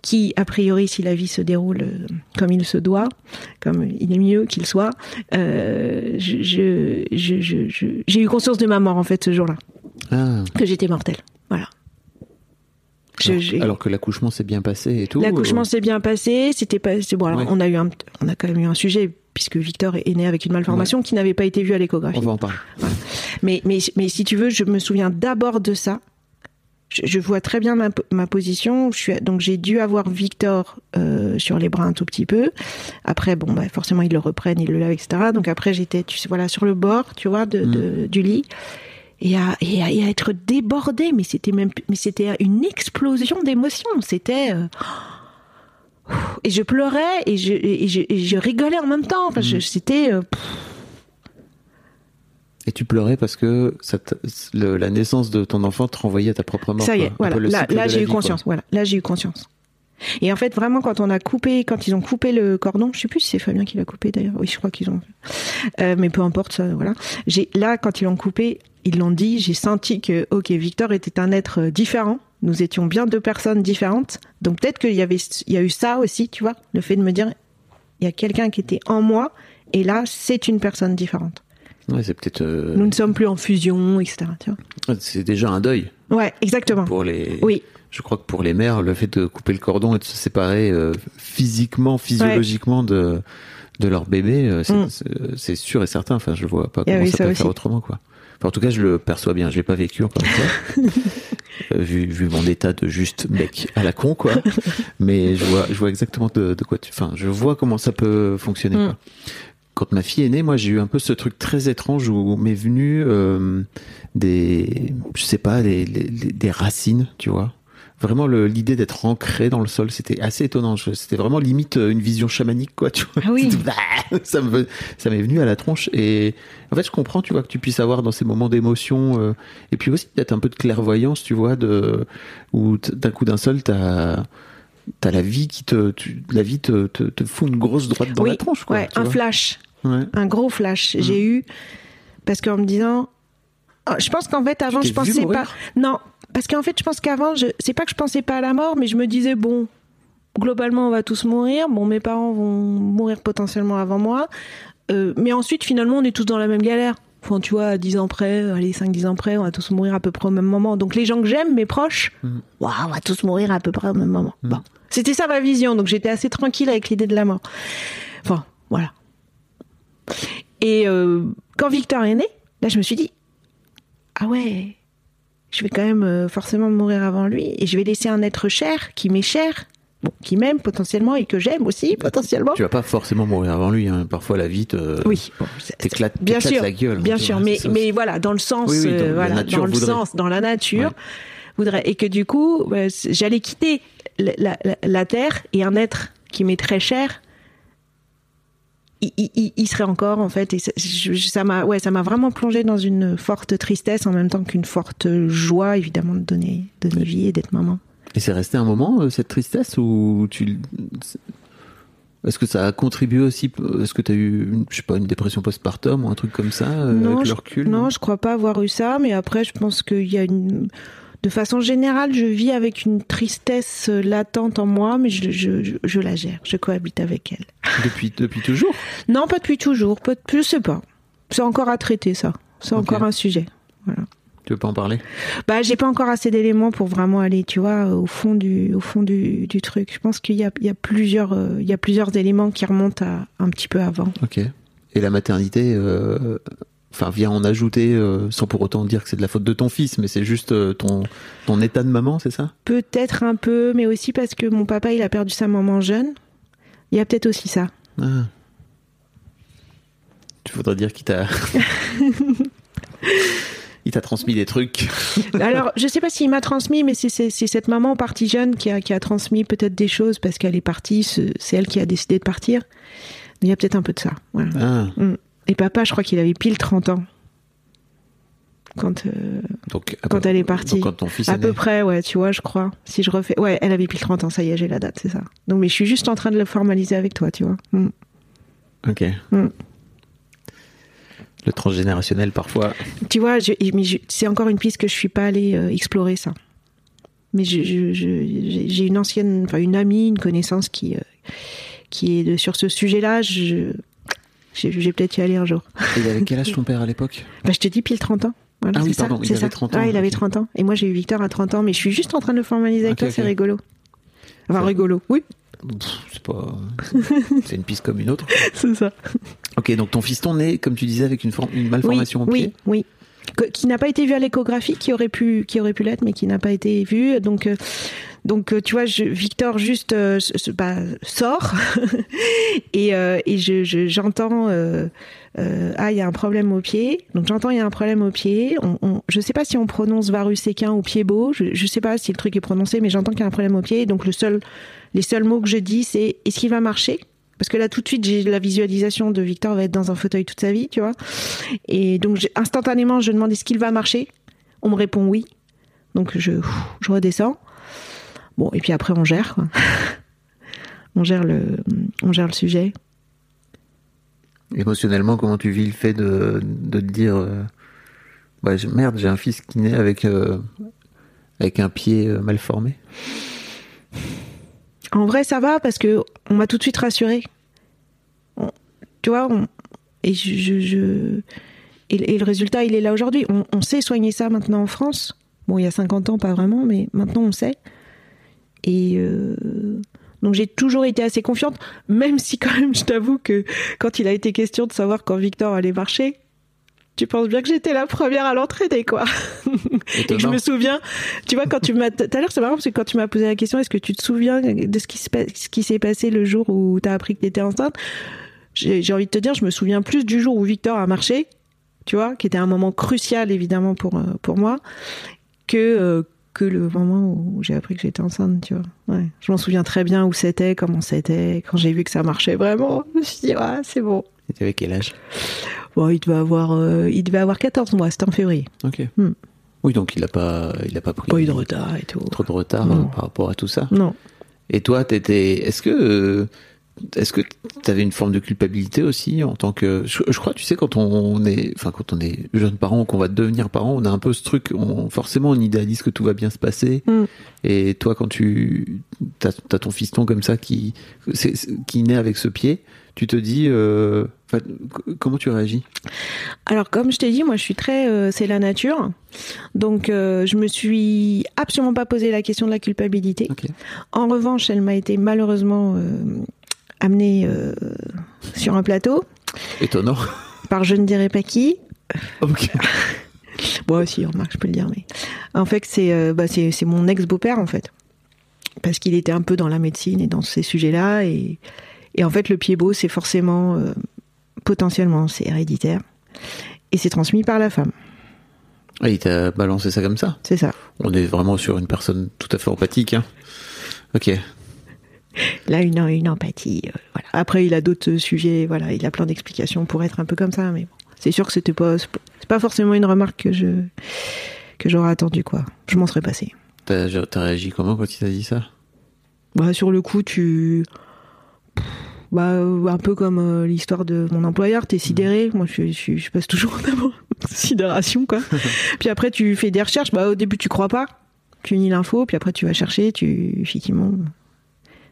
qui, a priori, si la vie se déroule euh, comme il se doit, comme il est mieux qu'il soit, euh, je- je- je- je- je- j'ai eu conscience de ma mort, en fait, ce jour-là, Ah. que j'étais mortelle. Voilà. Alors, que l'accouchement s'est bien passé et tout. L'accouchement euh, s'est bien passé. C'était pas. Bon, alors, Ouais. on a eu un, on a quand même eu un sujet puisque Victor est né avec une malformation qui n'avait pas été vue à l'échographie. On va en parler. Mais, mais, mais si tu veux, je me souviens d'abord de ça. Je, je vois très bien ma, ma position. Je suis, donc j'ai dû avoir Victor euh, sur les bras un tout petit peu. Après, bon, bah, forcément, ils le reprennent, ils le lavent, etc. Donc après, j'étais, tu sais, voilà, sur le bord, tu vois, de, de- du lit. Et à, et, à, et à être débordée, mais c'était même, mais c'était une explosion d'émotions. C'était, euh, et je pleurais et je, et je, et je rigolais en même temps. Enfin, je- c'était, euh, Et tu pleurais parce que ça te- le- la naissance de ton enfant te renvoyait à ta propre mort. Ça y est, voilà. Là, j'ai eu vie, quoi. conscience. Voilà, là, j'ai eu conscience. Et en fait, vraiment, quand on a coupé, quand ils ont coupé le cordon, je sais plus si c'est Fabien qui l'a coupé d'ailleurs. Oui, je crois qu'ils ont. Euh, mais peu importe, ça, voilà. J'ai là, quand ils l'ont coupé, ils l'ont dit. J'ai senti que, ok, Victor était un être euh, différent. Nous étions bien deux personnes différentes. Donc peut-être qu'il y avait, il y a eu ça aussi, tu vois, le fait de me dire, il y a quelqu'un qui était en moi, et là, c'est une personne différente. Ouais, c'est peut-être. euh, Nous ne sommes plus en fusion, etc. Tu vois. C'est déjà un deuil Ouais, exactement. pour les. Oui. Je crois que pour les mères, le fait de couper le cordon et de se séparer euh, physiquement, physiologiquement de de leur bébé, c'est Mm. c'est- sûr et certain. Enfin, je vois pas Il y comment ça, ça peut aussi. faire autrement, quoi. Enfin, en tout cas, je le perçois bien. Je l'ai pas vécu encore une fois, Euh, vu, vu mon état de juste mec à la con, quoi. Mais je vois, je vois exactement de, de quoi tu. Enfin, je vois comment ça peut fonctionner. Mm. Quoi. Quand ma fille est née, moi, j'ai eu un peu ce truc très étrange où m'est venu euh, des, je sais pas, des, des, des racines, tu vois. Vraiment l'idée d'être ancré dans le sol, c'était assez étonnant. C'était vraiment limite euh, une vision chamanique, quoi. Tu vois Ah oui. Bah, ça me ça m'est venu à la tronche et en fait je comprends, tu vois, que tu puisses avoir dans ces moments d'émotion euh, et puis aussi peut-être un peu de clairvoyance, tu vois, de où d'un coup d'un seul t'as t'as la vie qui te tu- la vie te, te, te fout une grosse droite dans oui, la tronche, quoi. ouais, un vois. flash, Ouais. un gros flash. J'ai eu parce qu'en me disant, Ah, je pense qu'en fait avant je pensais pas. Non, parce qu'en fait je pense qu'avant je c'est pas que je pensais pas à la mort, mais je me disais bon. Globalement, on va tous mourir. Bon, mes parents vont mourir potentiellement avant moi. Euh, mais ensuite, finalement, on est tous dans la même galère. Enfin, tu vois, à 10 ans près, allez, 5-10 ans près, on va tous mourir à peu près au même moment. Donc, les gens que j'aime, mes proches, waouh, on va tous mourir à peu près au même moment. Bon. C'était ça ma vision. Donc, j'étais assez tranquille avec l'idée de la mort. Enfin, voilà. Et euh, quand Victor est né, là, je me suis dit, ah ouais, je vais quand même euh, forcément mourir avant lui et je vais laisser un être cher qui m'est cher, bon, qui m'aime potentiellement et que j'aime aussi potentiellement. Tu vas pas forcément mourir avant lui. Hein. Parfois la vie te Oui, bon, t'éclate bien sûr, la gueule. hein, bien sûr, vois, mais voilà, dans le sens, Oui, oui, dans- euh, la voilà, nature dans le voudrait. sens, dans la nature, Ouais. voudrait, et que du coup, c- j'allais quitter la, la- la- la terre et un être qui m'est très cher. Il, il- il- il serait encore en fait et ça- je- je- ça m'a ouais ça m'a vraiment plongé dans une forte tristesse en même temps qu'une forte joie évidemment de donner donner vie et d'être maman Et c'est resté un moment, euh, cette tristesse, ou tu. Est-ce que ça a contribué aussi Est-ce que tu as eu, une, je sais pas, une dépression postpartum ou un truc comme ça, euh, avec je, le recul non, je crois pas avoir eu ça, mais après, je pense qu'il y a une. De façon générale, je vis avec une tristesse latente en moi, mais je, je, je, je la gère, je cohabite avec elle. Depuis, depuis toujours? Non, pas depuis toujours, pas, je sais pas. C'est encore à traiter, ça. C'est encore un sujet. Tu veux pas en parler? Bah, j'ai pas encore assez d'éléments pour vraiment aller, tu vois, au fond du, au fond du, du truc. Je pense qu'il y a, il y a plusieurs, euh, il y a plusieurs éléments qui remontent à un petit peu avant. Ok. Et la maternité, euh, enfin, vient en ajouter, euh, sans pour autant dire que c'est de la faute de ton fils, mais c'est juste euh, ton, ton état de maman, c'est ça? Peut-être un peu, mais aussi parce que mon papa, il a perdu sa maman jeune. Il y a peut-être aussi ça. ah. Tu voudrais dire qu'il t'a. Il t'a transmis des trucs. Alors, je sais pas s'il m'a transmis, mais c'est cette maman partie jeune qui a, qui a transmis peut-être des choses parce qu'elle est partie, c'est c'est elle qui a décidé de partir. Il y a peut-être un peu de ça. Voilà. Ah, Mm. Et papa, je crois qu'il avait pile 30 ans. Quand, euh, donc, Quand elle est partie. donc quand ton fils à est peu né. près, ouais, tu vois, je crois. Si je refais. Ouais, elle avait pile 30 ans, ça y est, j'ai la date, c'est ça. Donc, mais je suis juste en train de le formaliser avec toi, tu vois. Mm. Ok. Mm. Le transgénérationnel, parfois. Tu vois, je- mais je- c'est encore une piste que je suis pas allée euh, explorer ça. Mais je- j'ai une ancienne, enfin une amie, une connaissance qui euh, qui est de- sur ce sujet-là. Je vais peut-être y aller un jour. Et il avait quel âge ton père à l'époque Bah, je te dis pile 30 ans. Voilà, Ah oui, ça, il avait ça. 30 ans, Ouais, il avait ok. 30 ans. Et moi, j'ai eu Victor à 30 ans, mais je suis juste en train de le formaliser avec toi, c'est rigolo. Enfin, rigolo, oui, C'est pas. C'est une piste comme une autre. c'est ça. Ok, donc ton fiston naît, comme tu disais, avec une, forme- une malformation oui, au pied. Oui, oui. Qui n'a pas été vu à l'échographie, qui aurait pu, qui aurait pu l'être, mais qui n'a pas été vu. Donc, euh, donc, euh, tu vois, Victor juste sort et, et je, je- j'entends ah il y a un problème au pied. Donc j'entends il y a un problème au pied. On, on- je sais pas si on prononce varus séquin ou pied beau. Je, je sais pas si le truc est prononcé, mais j'entends qu'il y a un problème au pied. Donc le seul, les seuls mots que je dis c'est est-ce qu'il va marcher? Parce que là, tout de suite, j'ai la visualisation de Victor va être dans un fauteuil toute sa vie, tu vois. Et donc, instantanément, je demande est-ce qu'il va marcher? On me répond oui. Donc, je redescends. Bon, et puis après, on gère, quoi. on, gère le, on gère le sujet. Émotionnellement, comment tu vis le fait de, de te dire euh, bah, merde, j'ai un fils qui naît avec, euh, avec un pied euh, mal formé? En vrai, ça va parce que on m'a tout de suite rassuré. Tu vois, on- et je, je- je- et, et le résultat, il est là aujourd'hui. On, on sait soigner ça maintenant en France. Bon, il y a 50 ans, pas vraiment, mais maintenant on sait. Et euh, donc j'ai toujours été assez confiante, même si quand même, je t'avoue que quand il a été question de savoir quand Victor allait marcher, tu penses bien que j'étais la première à l'entraîner, quoi. Et que je me souviens, tu vois, quand tu m'as. Tout à l'heure, c'est marrant parce que quand tu m'as posé la question, est-ce que tu te souviens de ce qui se pa- ce qui s'est passé le jour où tu as appris que tu étais enceinte J'ai j'ai envie de te dire, je me souviens plus du jour où Victor a marché, tu vois, qui était un moment crucial évidemment pour, euh, pour moi, que, euh, que le moment où j'ai appris que j'étais enceinte, tu vois. Ouais. Je m'en souviens très bien où c'était, comment c'était. Quand j'ai vu que ça marchait vraiment, je me suis dit, ouais, c'est bon. Et t'avais quel âge? Bon, il devait avoir, euh, il devait avoir 14 mois, c'était en février. Ok. Hmm. Oui, donc il a pas, il a pas pris Pas eu de retard et tout. trop de retard par rapport à tout ça. Non. Et toi, t'étais, est-ce que, euh, est-ce que t'avais une forme de culpabilité aussi en tant que, je, je crois, tu sais, quand on est, enfin, quand on est jeune parent ou qu'on va devenir parent, on a un peu ce truc, on, forcément, on idéalise que tout va bien se passer. Mm. Et toi, quand tu, t'as, t'as ton fiston comme ça qui, c'est, qui naît avec ce pied, tu te dis, euh, comment tu réagis? Alors, comme je t'ai dit, moi, je suis très, euh, c'est la nature. Donc, euh, je me suis absolument pas posé la question de la culpabilité. En revanche, elle m'a été malheureusement amenée euh, sur un plateau Étonnant. par je ne dirais pas qui. ok. Bon, si, remarque, je peux le dire, mais en fait, c'est euh, bah, c'est c'est mon ex-beau-père, en fait. Parce qu'il était un peu dans la médecine et dans ces sujets-là. Et, et en fait, le pied beau, c'est forcément, euh, potentiellement, c'est héréditaire. Et c'est transmis par la femme. Ah, il t'a balancé ça comme ça? C'est ça. On est vraiment sur une personne tout à fait empathique, hein. Ok. Là, une, une empathie. euh, voilà. Après, il a d'autres sujets. Voilà, il a plein d'explications pour être un peu comme ça. Mais bon, c'est sûr que c'était pas, c'est pas- forcément une remarque que je que j'aurais attendu quoi. Je m'en serais passé. T'as, t'as réagi comment quand il t'a dit ça? Bah, sur le coup, tu. Bah, euh, un peu comme euh, l'histoire de mon employeur, t'es sidéré. Moi, je, je, je passe toujours d'abord sidération, quoi. puis après, tu fais des recherches. Bah, au début, tu crois pas. Tu nies l'info, puis après, tu vas chercher. Tu, effectivement,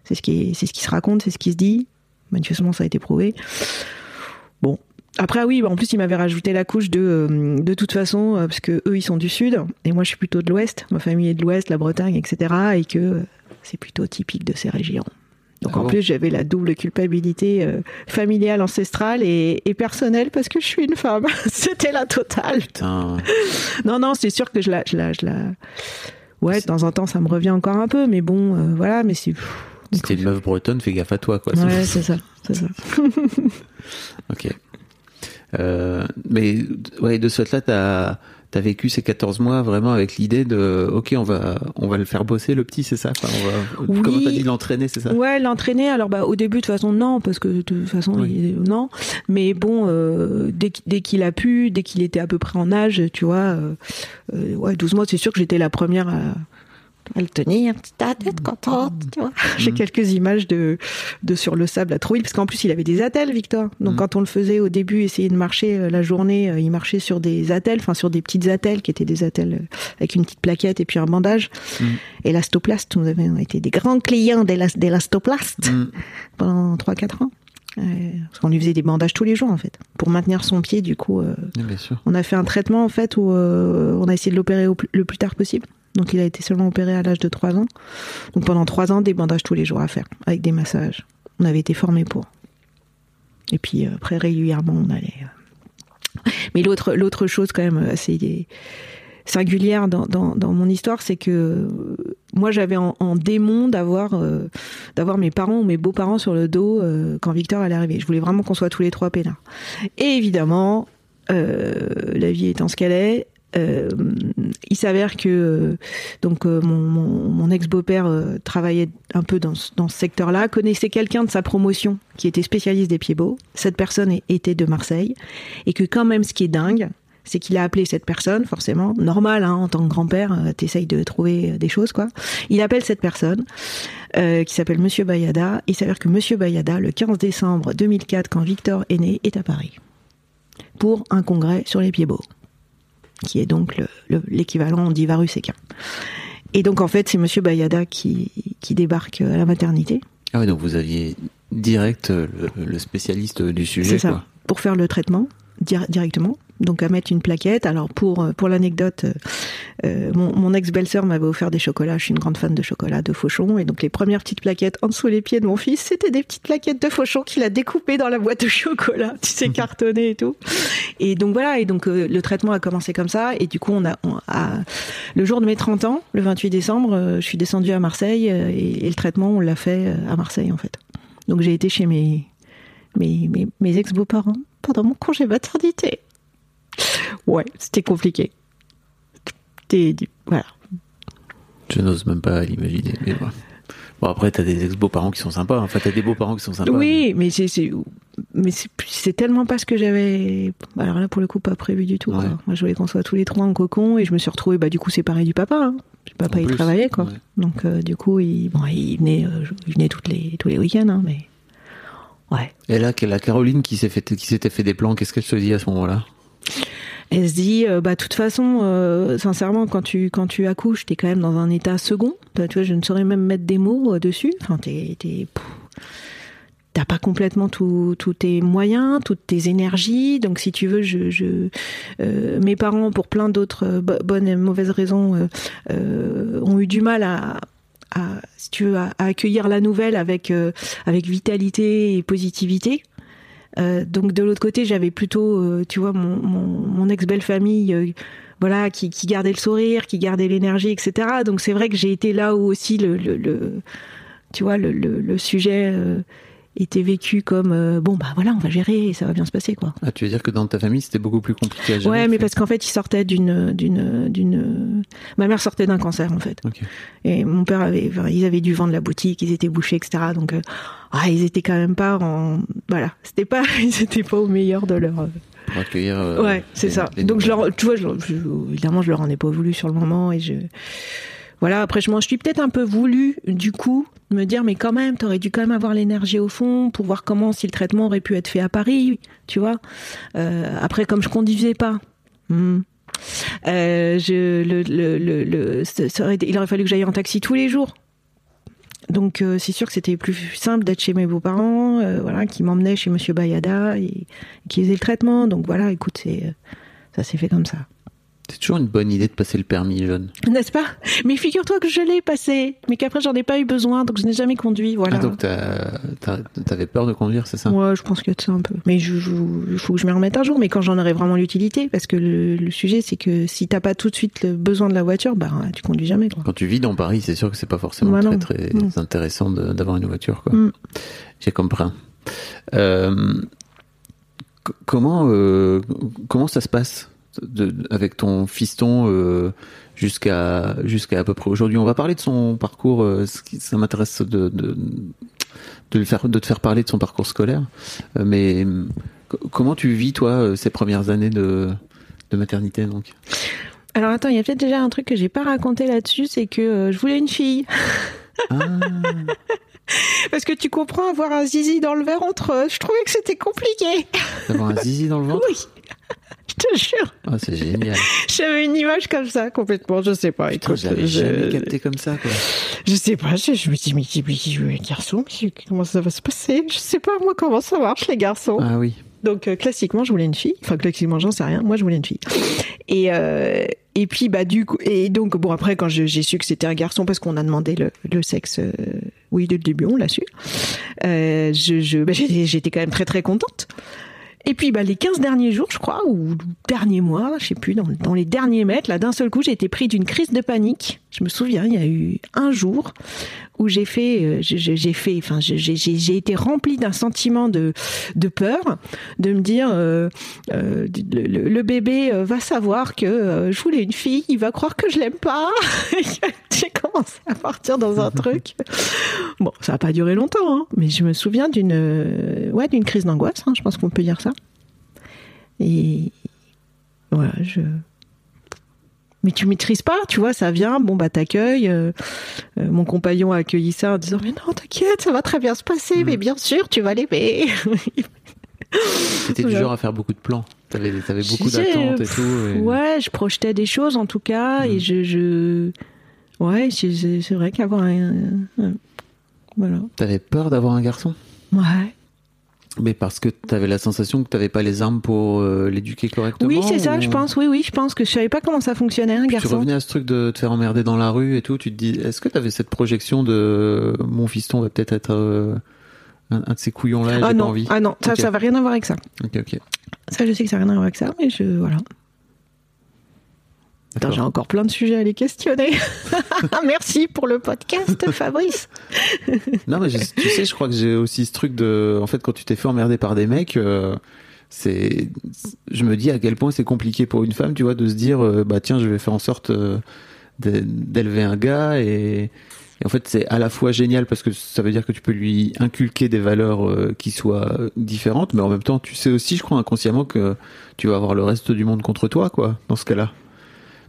c'est ce qui, est, c'est ce qui se raconte, c'est ce qui se dit. Manifestement, ça a été prouvé. Bon. Après, oui, bah, en plus, il m'avait rajouté la couche de, euh, de toute façon, euh, parce que eux, ils sont du sud, et moi, je suis plutôt de l'ouest. Ma famille est de l'ouest, la Bretagne, etc. Et que euh, c'est plutôt typique de ces régions. Donc Ah en bon plus, j'avais la double culpabilité euh, familiale, ancestrale et, et personnelle parce que je suis une femme. C'était la totale. Putain. Non, non, c'est sûr que je la, je la, je la. Ouais, de temps en temps, ça me revient encore un peu, mais bon, euh, voilà, mais c'est. Si t'es une meuf bretonne, fais gaffe à toi, quoi. Ouais, c'est ça, c'est ça. Ok. Euh, mais ouais, de ce fait-là, t'as as vécu ces 14 mois vraiment avec l'idée de, ok, on va, on va le faire bosser le petit, c'est ça? Enfin, on va, Oui. Comment t'as dit l'entraîner, c'est ça? Ouais, l'entraîner. Alors bah au début de toute façon non parce que de toute façon Oui. il- non. Mais bon, euh, dès qu'il- dès qu'il a pu, dès qu'il était à peu près en âge, tu vois, euh, ouais 12 mois, c'est sûr que j'étais la première à, à le tenir. Ta tête contente, tu vois. J'ai quelques images de de sur le sable à Trouville parce qu'en plus il avait des attelles, Victor. Donc Mhm. quand on le faisait au début, essayer de marcher euh, la journée, euh, il marchait sur des attelles, enfin sur des petites attelles qui étaient des attelles euh, avec une petite plaquette et puis un bandage. Mhm. Élastoplast, nous avions été des grands clients d'élas- d'élastoplast Mm. pendant 3-4 ans. Parce qu'on lui faisait des bandages tous les jours en fait. Pour maintenir son pied, du coup, euh, Oui, Bien sûr. on a fait un traitement en fait où euh, on a essayé de l'opérer le plus tard possible. Donc il a été seulement opéré à l'âge de 3 ans. Donc pendant 3 ans, des bandages tous les jours à faire, avec des massages. On avait été formés pour. Et puis euh, après, régulièrement, on allait. euh. Mais l'autre, l'autre chose quand même assez singulière dans, dans, mon histoire, c'est que euh, moi j'avais en, démon d'avoir d'avoir mes parents ou mes beaux-parents sur le dos quand Victor allait arriver. Je voulais vraiment qu'on soit tous les trois peinards. Et évidemment, la vie étant ce qu'elle est, euh, il s'avère que euh, donc euh, mon, ex-beau-père travaillait un peu dans, ce- secteur-là, connaissait quelqu'un de sa promotion qui était spécialiste des pieds beaux. Cette personne était de Marseille et que quand même, ce qui est dingue, c'est qu'il a appelé cette personne, forcément, normal, hein, en tant que grand-père, t'essayes de trouver des choses, quoi. Il appelle cette personne, qui s'appelle Monsieur Bayada. Il s'avère que Monsieur Bayada, le 15 décembre 2004, quand Victor est né, est à Paris. Pour un congrès sur les pieds beaux. Qui est donc le- le- l'équivalent d'Ivarus Equin. Et donc, en fait, c'est Monsieur Bayada qui, qui débarque à la maternité. Ah oui, donc vous aviez direct euh, le, le spécialiste du sujet, C'est ça. quoi. Pour faire le traitement directement. Donc à mettre une plaquette. Alors pour euh, pour l'anecdote, euh, euh, mon, mon ex-belle-sœur m'avait offert des chocolats. Je suis une grande fan de chocolat de Fauchon. Et donc les premières petites plaquettes en dessous les pieds de mon fils, c'était des petites plaquettes de Fauchon qu'il a découpées dans la boîte de chocolat. Tu sais, cartonnées et tout. Et donc voilà. Et donc le traitement a commencé comme ça. Et du coup, on a, le jour de mes 30 ans, le 28 décembre, je suis descendue à Marseille et, le traitement, on l'a fait à Marseille en fait. Donc j'ai été chez mes, mes, mes ex-beaux-parents pendant mon congé maternité. Ouais, c'était compliqué. Voilà. Je n'ose même pas l'imaginer. Mais bon. Bon, après, t'as des ex-beaux-parents qui sont sympas. Enfin, t'as des beaux-parents qui sont sympas. Oui, mais c'est mais tellement pas ce que j'avais alors là pour le coup pas prévu du tout. quoi. Moi je voulais qu'on soit tous les trois en cocon et je me suis retrouvée bah du coup séparée du papa. Hein. Le papa il travaillait quoi. ouais. Donc euh, du coup il bon il venait euh, il venait toutes les tous les week-ends hein, mais ouais. Et là, la Caroline qui s'est fait, qui s'était fait des plans, qu'est-ce qu'elle se dit à ce moment-là? Elle se dit, euh, bah, de toute façon, euh, sincèrement, quand tu, quand tu accouches, t'es quand même dans un état second. Bah, tu vois, je ne saurais même mettre des mots euh, dessus. Enfin, t'es, t'as pas complètement tous tes moyens, toutes tes énergies. Donc, si tu veux, je, je, euh, mes parents, pour plein d'autres bo- bonnes et mauvaises raisons, euh, euh, ont eu du mal à, à, accueillir la nouvelle avec, euh, avec vitalité et positivité. Euh, donc de l'autre côté, j'avais plutôt, euh, tu vois, mon, mon, mon ex-belle famille, euh, voilà, qui, qui gardait le sourire, qui gardait l'énergie, etc. Donc c'est vrai que j'ai été là où aussi le, le, tu vois, le, le, sujet était vécu comme euh, bon bah voilà, on va gérer et ça va bien se passer quoi. ah, Tu veux dire que dans ta famille, c'était beaucoup plus compliqué à gérer Ouais, mais parce qu'en fait, ils sortaient d'une, d'une, d'une. Ma mère sortait d'un cancer en fait. Et mon père avait, ils avaient dû vendre la boutique, ils étaient bouchés, etc. Donc, euh, ah, ils étaient quand même pas en, voilà, c'était pas, ils étaient pas au meilleur de leur. euh, Pour accueillir. ouais, c'est ça. Donc je leur, tu vois, je, je- évidemment, je leur en ai pas voulu sur le moment et je, voilà. Après, je m'en suis peut-être un peu voulu, du coup, me dire, mais quand même, t'aurais dû quand même avoir l'énergie au fond pour voir comment si le traitement aurait pu être fait à Paris, tu vois. Euh, après, comme je conduisais pas. hmm, euh, je, le, il aurait fallu que j'aille en taxi tous les jours. Donc euh, c'est sûr que c'était plus simple d'être chez mes beaux-parents, voilà, qui m'emmenaient chez Monsieur Bayada et, qui faisaient le traitement. Donc voilà, écoute, ça s'est fait comme ça. C'est toujours une bonne idée de passer le permis jeune. N'est-ce pas? Mais figure-toi que je l'ai passé, mais qu'après j'en ai pas eu besoin, donc je n'ai jamais conduit. Voilà. Ah, donc t'avais peur de conduire, c'est ça? Ouais, je pense de ça un peu. Mais je- je- il faut que je m'y remette un jour, mais quand j'en aurai vraiment l'utilité, parce que le, le sujet c'est que si t'as pas tout de suite le besoin de la voiture, bah tu conduis jamais quoi. Quand tu vis dans Paris, c'est sûr que c'est pas forcément Bah très très Non. intéressant d'avoir une voiture. Quoi. Mm. J'ai compris. Euh, comment euh, comment ça se passe? De- avec ton fiston euh, jusqu'à jusqu'à à peu près aujourd'hui On va parler de son parcours. euh, ce qui- ça m'intéresse de, de de le faire de te faire parler de son parcours scolaire. Euh, mais comment tu vis toi ces premières années de de maternité donc? Alors attends, il y a peut-être déjà un truc que j'ai pas raconté là-dessus, c'est que je voulais une fille. Ah, Parce que tu comprends, avoir un zizi dans le ventre, euh, je trouvais que c'était compliqué. d'avoir un zizi dans le ventre? Oui. Je te jure, Ah, c'est génial. j'avais une image comme ça, complètement, je sais pas. Putain, écoute, je jamais capté comme ça, quoi. je sais pas, je, je me dis, mais, mais, mais, garçon, comment ça va se passer? Je sais pas, moi, comment ça marche, les garçons? Ah oui. Donc, euh, classiquement, je voulais une fille. Enfin, classiquement, j'en sais rien. Moi, je voulais une fille. Et, euh, et puis, bah, du coup, et donc, bon, après, quand j'ai su que c'était un garçon, parce qu'on a demandé le, le sexe, euh, oui, dès le début, on l'a su, euh, je, je, bah, j'étais j'étais quand même très, très contente. Et puis, bah, les 15 derniers jours, je crois, ou derniers mois, je sais plus, dans, dans les derniers mètres, là, d'un seul coup, j'ai été pris d'une crise de panique. Je me souviens, il y a eu un jour où j'ai fait, euh, j'ai- fait, enfin, été remplie d'un sentiment de, de peur, de me dire, euh, euh, le, bébé va savoir que euh, je voulais une fille, il va croire que je l'aime pas. j'ai commencé à partir dans un truc. Bon, ça n'a pas duré longtemps, hein, mais je me souviens d'une, ouais, d'une crise d'angoisse. hein, je pense qu'on peut dire ça. Et voilà, je. Mais tu maîtrises pas, tu vois, ça vient, bon bah t'accueilles. euh, euh, mon compagnon a accueilli ça en disant mais non t'inquiète, ça va très bien se passer, mais bien sûr tu vas l'aimer. C'était du Ouais. genre à faire beaucoup de plans. T'avais, beaucoup d'attentes et tout. et- Ouais, je projetais des choses en tout cas, et je, je... ouais, c'est vrai qu'avoir un, un- voilà, T'avais peur d'avoir un garçon? Ouais. Mais parce que t'avais la sensation que t'avais pas les armes pour euh, l'éduquer correctement Oui, c'est ça, je pense. Oui, oui, je pense que je savais pas comment ça fonctionnait un Puis tu garçon. revenais à ce truc de te faire emmerder dans la rue et tout. Tu te dis, est-ce que t'avais cette projection de mon fiston va peut-être être euh, un, un de ces couillons là, j'ai Ah pas non, envie. ah non, ça, Ok. ça va rien à voir avec ça. Ok, ok. Ça, je sais que ça n'a rien à voir avec ça, mais je voilà. J'ai encore plein de sujets à les questionner. Merci pour le podcast, Fabrice. Non, mais je- tu sais, je crois que j'ai aussi ce truc de. En fait, quand tu t'es fait emmerder par des mecs, euh, c'est. Je me dis à quel point c'est compliqué pour une femme, tu vois, de se dire, euh, bah tiens, je vais faire en sorte euh, d'élever un gars et, et en fait c'est à la fois génial parce que ça veut dire que tu peux lui inculquer des valeurs euh, qui soient différentes mais en même temps tu sais aussi je crois inconsciemment que tu vas avoir le reste du monde contre toi quoi dans ce cas-là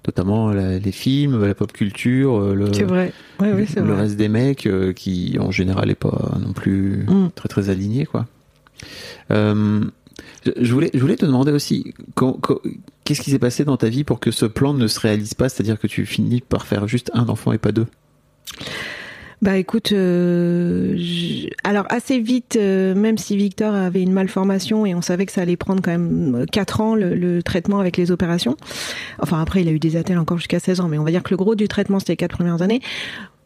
notamment la- les films la pop culture euh, le, C'est vrai. Ouais, ouais, c'est le vrai. reste des mecs euh, qui en général est pas non plus Mm. très très aligné quoi. Euh, je- voulais je voulais te demander aussi qu'est-ce qui s'est passé dans ta vie pour que ce plan ne se réalise pas, c'est-à-dire que tu finis par faire juste un enfant et pas deux? Bah écoute, euh, alors assez vite, euh, même si Victor avait une malformation et on savait que ça allait prendre quand même 4 ans le, traitement avec les opérations. Enfin après il a eu des attelles encore jusqu'à 16 ans, mais on va dire que le gros du traitement c'était les 4 premières années.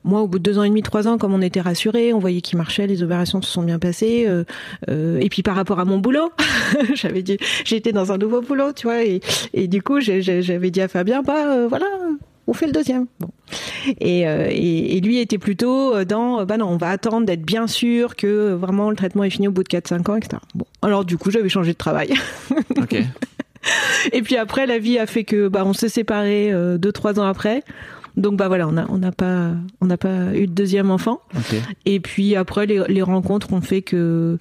Moi, au bout de deux ans et demi, trois ans, comme on était rassurés, on voyait qu'il marchait, les opérations se sont bien passées. euh, euh, et puis par rapport à mon boulot, j'avais dit, j'étais dans un nouveau boulot, tu vois, et, du coup, j'avais dit à Fabien, bah euh, voilà, on fait le deuxième. Bon. Et, euh, et, et lui était plutôt dans, euh, bah non, on va attendre d'être bien sûr que euh, vraiment le traitement est fini au bout de 4-5 ans, etc. Bon, alors du coup, j'avais changé de travail. Ok. Et puis après, la vie a fait que bah on s'est séparés euh, deux trois ans après. Donc bah voilà, on a on n'a pas on n'a pas eu de deuxième enfant. ok. Et puis après, les, les rencontres ont fait que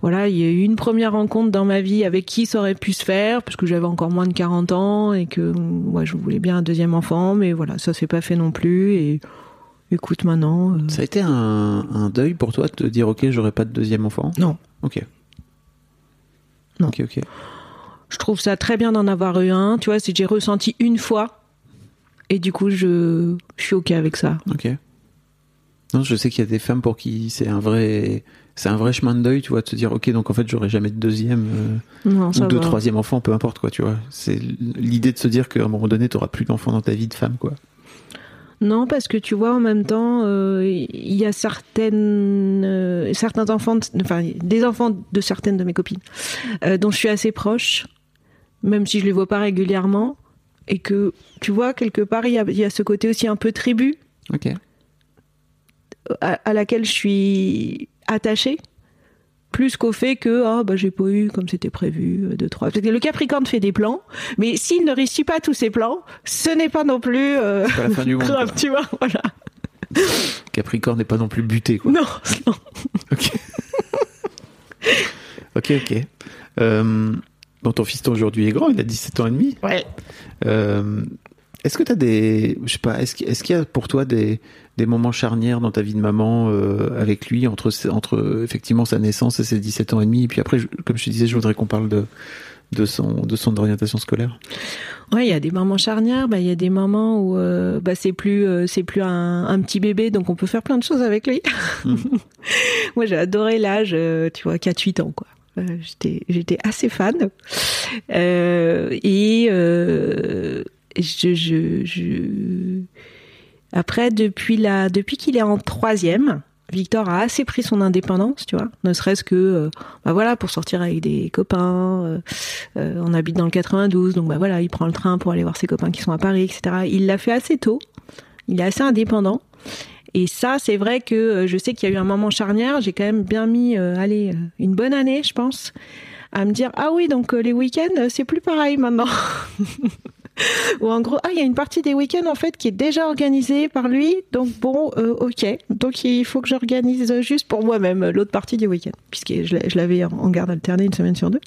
voilà, il y a eu une première rencontre dans ma vie avec qui ça aurait pu se faire, parce que j'avais encore moins de 40 ans et que ouais, je voulais bien un deuxième enfant, mais voilà, ça s'est pas fait non plus. Et écoute, maintenant, euh, Ça a été un, un deuil pour toi de te dire ok j'aurai pas de deuxième enfant? non. Ok. Non. Ok ok. Je trouve ça très bien d'en avoir eu un. Tu vois, si j'ai ressenti une fois, et du coup, je, je suis ok avec ça. Ok. Non, je sais qu'il y a des femmes pour qui c'est un vrai, c'est un vrai chemin de deuil, tu vois, de se dire, ok, donc en fait, j'aurai jamais de deuxième euh, Non, ou de va. troisième enfant, peu importe quoi, tu vois. C'est l'idée de se dire qu'à un moment donné, t'auras plus d'enfants dans ta vie de femme, quoi. Non, parce que tu vois, en même temps, euh, il y a certaines, euh, certains enfants, de- enfin, des enfants de certaines de mes copines, euh, dont je suis assez proche, même si je les vois pas régulièrement, et que, tu vois, quelque part, il y a, il y a ce côté aussi un peu tribu Ok. à, à laquelle je suis attachée. Plus qu'au fait que oh, bah, j'ai pas eu comme c'était prévu euh, deux trois parce que le Capricorne fait des plans mais s'il ne réussit pas tous ses plans ce n'est pas non plus euh, pas la fin du monde. grave tu vois voilà Capricorne n'est pas non plus buté, quoi. non, non. Ok. ok, ok. Euh, bon, ton fiston aujourd'hui est grand, il a 17 ans et demi. Ouais. Euh, est-ce que tu as des. Je sais pas, est-ce qu'il y a pour toi des, des moments charnières dans ta vie de maman euh, avec lui, entre, entre effectivement sa naissance et ses 17 ans et demi Et puis après, je- comme je te disais, je voudrais qu'on parle de, de, son, de son orientation scolaire. Ouais, il y a des moments charnières, bah il y a des moments où euh, bah c'est plus euh, c'est plus un, un petit bébé donc on peut faire plein de choses avec lui. Moi j'ai adoré l'âge tu vois 4 8 ans quoi. J'étais j'étais assez fan. Et je, je je après depuis la depuis qu'il est en troisième, Victor a assez pris son indépendance, tu vois, ne serait-ce que euh, bah voilà pour sortir avec des copains. euh, euh, on habite dans le 92, donc bah voilà, il prend le train pour aller voir ses copains qui sont à Paris, etc. Il l'a fait assez tôt. Il est assez indépendant. Et ça, c'est vrai que euh, je sais qu'il y a eu un moment charnière. J'ai quand même bien mis, allez, une bonne année, je pense, à me dire ah oui, donc les week-ends, c'est plus pareil maintenant. Ou en gros, ah, il y a une partie des week-ends en fait qui est déjà organisée par lui, donc bon, euh, ok. Donc il faut que j'organise juste pour moi-même l'autre partie du week-end, puisque je l'avais en garde alternée une semaine sur deux.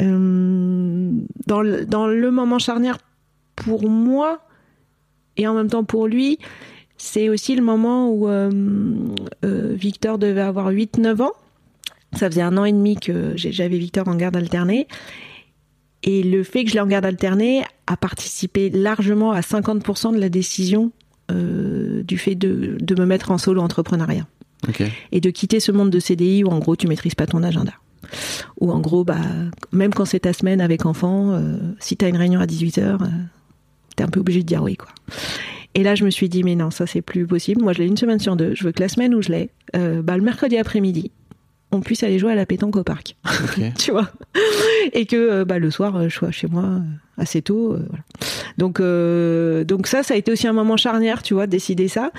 Euh, dans, le, moment charnière pour moi et en même temps pour lui, c'est aussi le moment où euh, Victor devait avoir 8-9 ans. Ça faisait un an et demi que j'avais Victor en garde alternée. Et le fait que je l'ai en garde alternée a participé largement à 50% de la décision euh, du fait de, de me mettre en solo entrepreneuriat et de quitter ce monde de CDI où en gros tu maîtrises pas ton agenda. Ou en gros, bah, même quand c'est ta semaine avec enfant, euh, si tu as une réunion à 18h, euh, tu es un peu obligé de dire oui. quoi. Et là, je me suis dit, mais non, ça c'est plus possible. Moi, je l'ai une semaine sur deux. Je veux que la semaine où je l'ai, euh, bah, le mercredi après-midi, on puisse aller jouer à la pétanque au parc. Tu vois? Et que euh, bah, le soir, euh, je sois chez moi euh, assez tôt. euh, voilà. Donc, euh, donc ça, ça a été aussi un moment charnière, tu vois, de décider ça.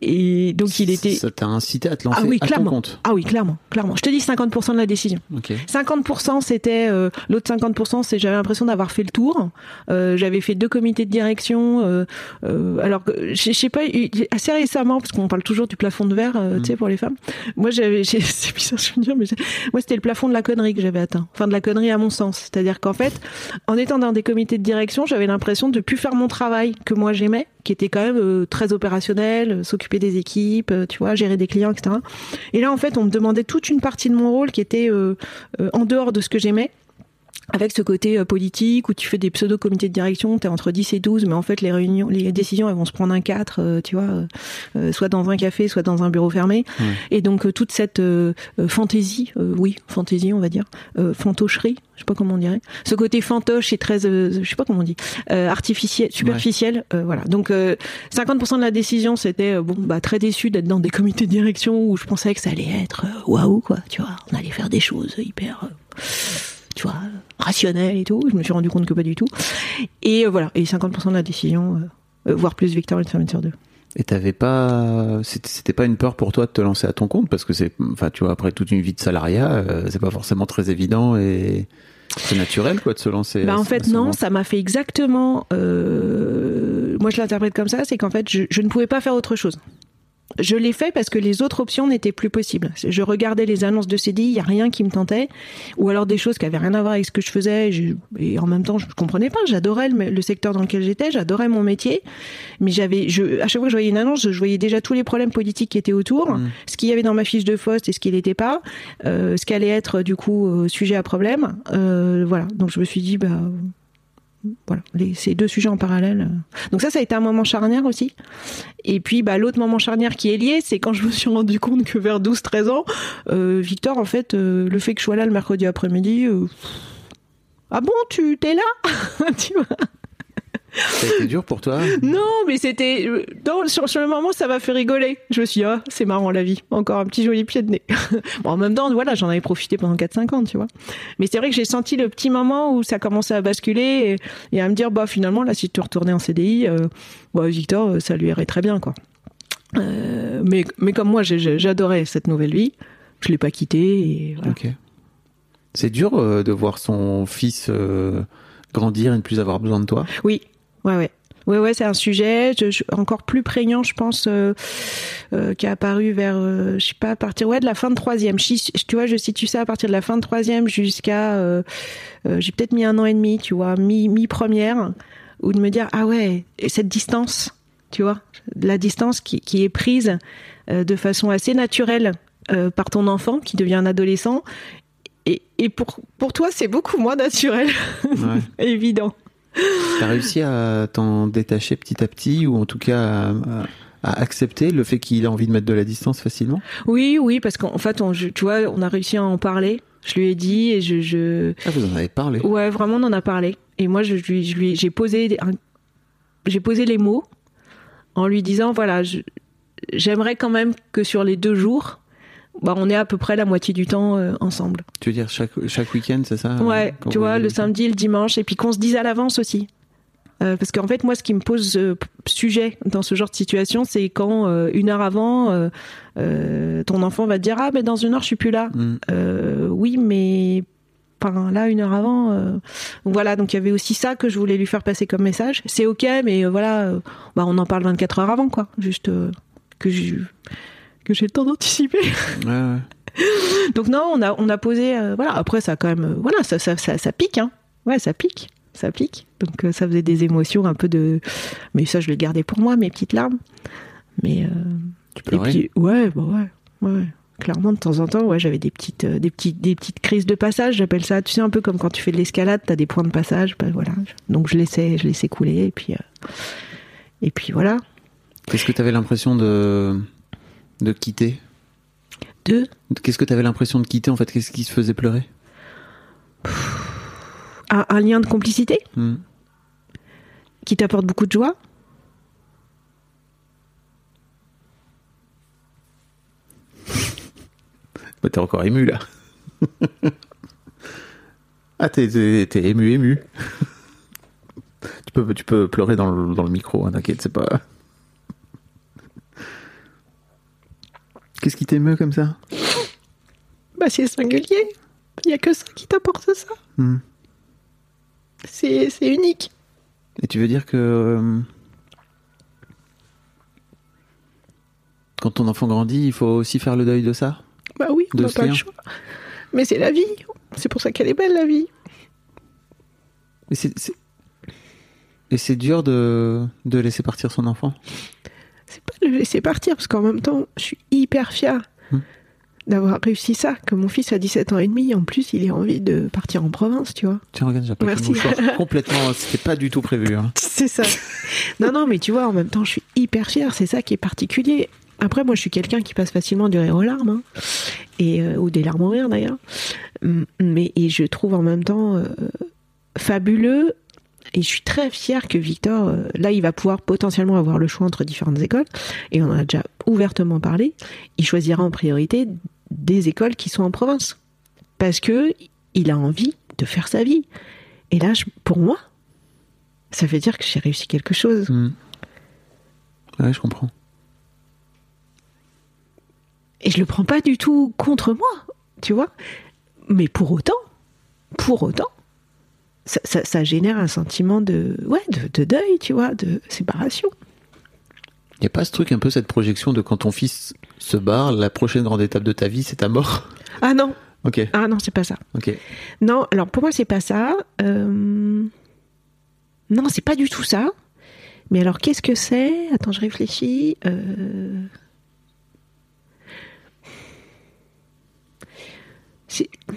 Et donc il était. Ça t'a incité à te lancer Ah oui, à ton compte? Ah oui, clairement, clairement. Je te dis 50% de la décision. Ok. 50% c'était euh, l'autre 50% c'est j'avais l'impression d'avoir fait le tour. J'avais fait deux comités de direction. Alors que je sais pas assez récemment parce qu'on parle toujours du plafond de verre, euh, tu sais pour les femmes. Moi j'avais c'est bizarre je veux dire mais moi c'était le plafond de la connerie que j'avais atteint. Enfin de la connerie à mon sens. C'est-à-dire qu'en fait en étant dans des comités de direction j'avais l'impression de plus faire mon travail que moi j'aimais qui était quand même euh, très opérationnel, euh, s'occuper des équipes, euh, tu vois, gérer des clients, etc. Et là, en fait, on me demandait toute une partie de mon rôle qui était en dehors de ce que j'aimais. Avec ce côté euh, politique où tu fais des pseudo-comités de direction, tu es entre 10 et 12, mais en fait les réunions, les décisions elles vont se prendre un 4, euh, tu vois, euh, soit dans un café, soit dans un bureau fermé. Et donc toute cette euh, fantaisie, euh, oui, fantaisie on va dire, euh, fantocherie, je sais pas comment on dirait, ce côté fantoche et très, euh, je sais pas comment on dit, euh, artificiel, superficiel, euh, voilà. Donc euh, 50% de la décision c'était bon bah très déçu d'être dans des comités de direction où je pensais que ça allait être waouh quoi, tu vois, on allait faire des choses hyper euh, tu vois, rationnelles et tout. Je me suis rendu compte que pas du tout. Et euh, voilà, et 50% de la décision, euh, euh, voire plus Victor une semaine sur deux. Et t'avais pas, c'était pas une peur pour toi de te lancer à ton compte? Parce que c'est, enfin, tu vois, après toute une vie de salariat, c'est pas forcément très évident et c'est naturel quoi de se lancer. Bah en fait non, moment. ça m'a fait exactement. euh, moi je l'interprète comme ça, c'est qu'en fait je, je ne pouvais pas faire autre chose. Je l'ai fait parce que les autres options n'étaient plus possibles. Je regardais les annonces de CDI, il y a rien qui me tentait, ou alors des choses qui avaient rien à voir avec ce que je faisais. Et, je- et en même temps, je comprenais pas. J'adorais le, le secteur dans lequel j'étais, j'adorais mon métier, mais j'avais, je, à chaque fois que je voyais une annonce, je voyais déjà tous les problèmes politiques qui étaient autour, ce qu'il y avait dans ma fiche de poste et ce qui n'était pas, euh, ce qui allait être du coup euh, sujet à problème. Euh, voilà. Donc je me suis dit, bah voilà, les, ces deux sujets en parallèle. euh. Donc ça, ça a été un moment charnière aussi. Et puis, bah, l'autre moment charnière qui est lié, c'est quand je me suis rendu compte que vers 12-13 ans, euh, Victor, en fait, euh, le fait que je sois là le mercredi après-midi, ah bon, tu t'es là Tu vois? Ça a été dur pour toi? Non, mais c'était... euh, sur, sur le moment, ça m'a fait rigoler. Je me suis dit, ah, c'est marrant la vie. Encore un petit joli pied de nez. bon, en même temps, voilà, j'en avais profité pendant 4-5 ans, tu vois. Mais c'est vrai que j'ai senti le petit moment où ça commençait à basculer et, et à me dire, bah finalement, là, si tu retournais en CDI, euh, bah, Victor, euh, ça lui irait très bien, quoi. Euh, mais, mais comme moi, j'adorais cette nouvelle vie. Je l'ai pas quittée voilà. Ok. C'est dur euh, de voir son fils grandir et ne plus avoir besoin de toi? Oui, ouais, ouais. Ouais, ouais, c'est un sujet je- je- encore plus prégnant, je pense, euh, euh, qui est apparu vers, euh, je sais pas, à partir ouais, de la fin de troisième. Tu vois, je situe ça à partir de la fin de troisième jusqu'à, euh, j'ai peut-être mis un an et demi, tu vois, mi, mi première, ou de me dire ah ouais, et cette distance, tu vois, la distance qui, qui est prise de façon assez naturelle par ton enfant qui devient un adolescent. Et, et pour, pour toi, c'est beaucoup moins naturel, Ouais. évident. T'as réussi à t'en détacher petit à petit ou en tout cas à, accepter le fait qu'il a envie de mettre de la distance facilement? Oui, oui, parce qu'en fait, on, je- tu vois, on a réussi à en parler. Je lui ai dit et je, je... Ah, vous en avez parlé? ouais, vraiment, on en a parlé. Et moi, je lui, je lui, j'ai posé, un- j'ai posé les mots en lui disant, voilà, j'aimerais quand même que sur les deux jours, bah, on est à peu près la moitié du temps euh, ensemble. Tu veux dire chaque, chaque week-end, c'est ça Ouais, euh, quand tu vois, le samedi le dimanche, et puis qu'on se dise à l'avance aussi. Euh, parce qu'en fait, moi, ce qui me pose euh, sujet dans ce genre de situation, c'est quand euh, une heure avant, ton enfant va te dire ah mais dans une heure je suis plus là. Mm. Oui, mais enfin, là une heure avant. euh, donc voilà, donc il y avait aussi ça que je voulais lui faire passer comme message. C'est ok, mais euh, voilà, euh, bah on en parle 24 heures avant quoi, juste que j'ai que j'ai le temps d'anticiper. Ouais, ouais. Donc non, on a on a posé euh, voilà. Après ça quand même euh, voilà ça ça ça, ça pique hein. Ouais, ça pique, ça pique. Donc euh, ça faisait des émotions un peu de mais ça je l'ai gardé pour moi mes petites larmes. Mais euh, Tu et pleurais puis ouais, bah ouais, ouais. Clairement de temps en temps, ouais, j'avais des petites des petites des petites crises de passage, j'appelle ça. Tu sais un peu comme quand tu fais de l'escalade, t'as des points de passage, bah, voilà. Donc je laissais je laissais couler et puis et puis voilà. Qu'est-ce que tu avais l'impression de, de quitter Deux Qu'est-ce que tu avais l'impression de quitter en fait? Qu'est-ce qui se faisait pleurer? Un, un lien de complicité Hmm. qui t'apporte beaucoup de joie? Bah, T'es encore ému là. ah, t'es, t'es- t'es ému, ému. Tu peux, tu peux pleurer dans le, dans le micro, hein, t'inquiète, c'est pas. Qu'est-ce qui t'émeut comme ça? Bah, c'est singulier. Il y a que ça qui t'apporte ça. Hmm. C'est unique. Et tu veux dire que. euh, Quand ton enfant grandit, il faut aussi faire le deuil de ça? Bah oui, on n'a pas le choix. Mais c'est la vie. C'est pour ça qu'elle est belle, la vie. Et c'est. Et c'est dur de, de laisser partir son enfant? Le laisser partir, parce qu'en même temps, je suis hyper fière Hmm. d'avoir réussi ça. Que mon fils a 17 ans et demi, en plus, il ait envie de partir en province, tu vois. Tiens, regarde, j'ai Merci. Complètement, c'était pas du tout prévu. hein. C'est ça. non, non, mais tu vois, en même temps, je suis hyper fière. C'est ça qui est particulier. Après, moi, je suis quelqu'un qui passe facilement du rire aux larmes, hein. et, euh, ou des larmes au rire d'ailleurs. Hum, Mais et je trouve en même temps euh, fabuleux. Et je suis très fière que Victor, euh, là, il va pouvoir potentiellement avoir le choix entre différentes écoles. Et on en a déjà ouvertement parlé. Il choisira en priorité des écoles qui sont en province. Parce que il a envie de faire sa vie. Et là, je- pour moi, ça veut dire que j'ai réussi quelque chose. Ouais, je comprends. Et je le prends pas du tout contre moi, tu vois. Mais pour autant, pour autant, ça, ça- ça génère un sentiment de, ouais, de, de deuil, tu vois, de séparation. Y a pas ce truc, un peu cette projection de quand ton fils se barre, la prochaine grande étape de ta vie, c'est ta mort? Ah non, Ok, ah non, c'est pas ça. ok. Non, alors pour moi, c'est pas ça. Euh, Non, c'est pas du tout ça. Mais alors, qu'est-ce que c'est? Attends, je réfléchis. Euh,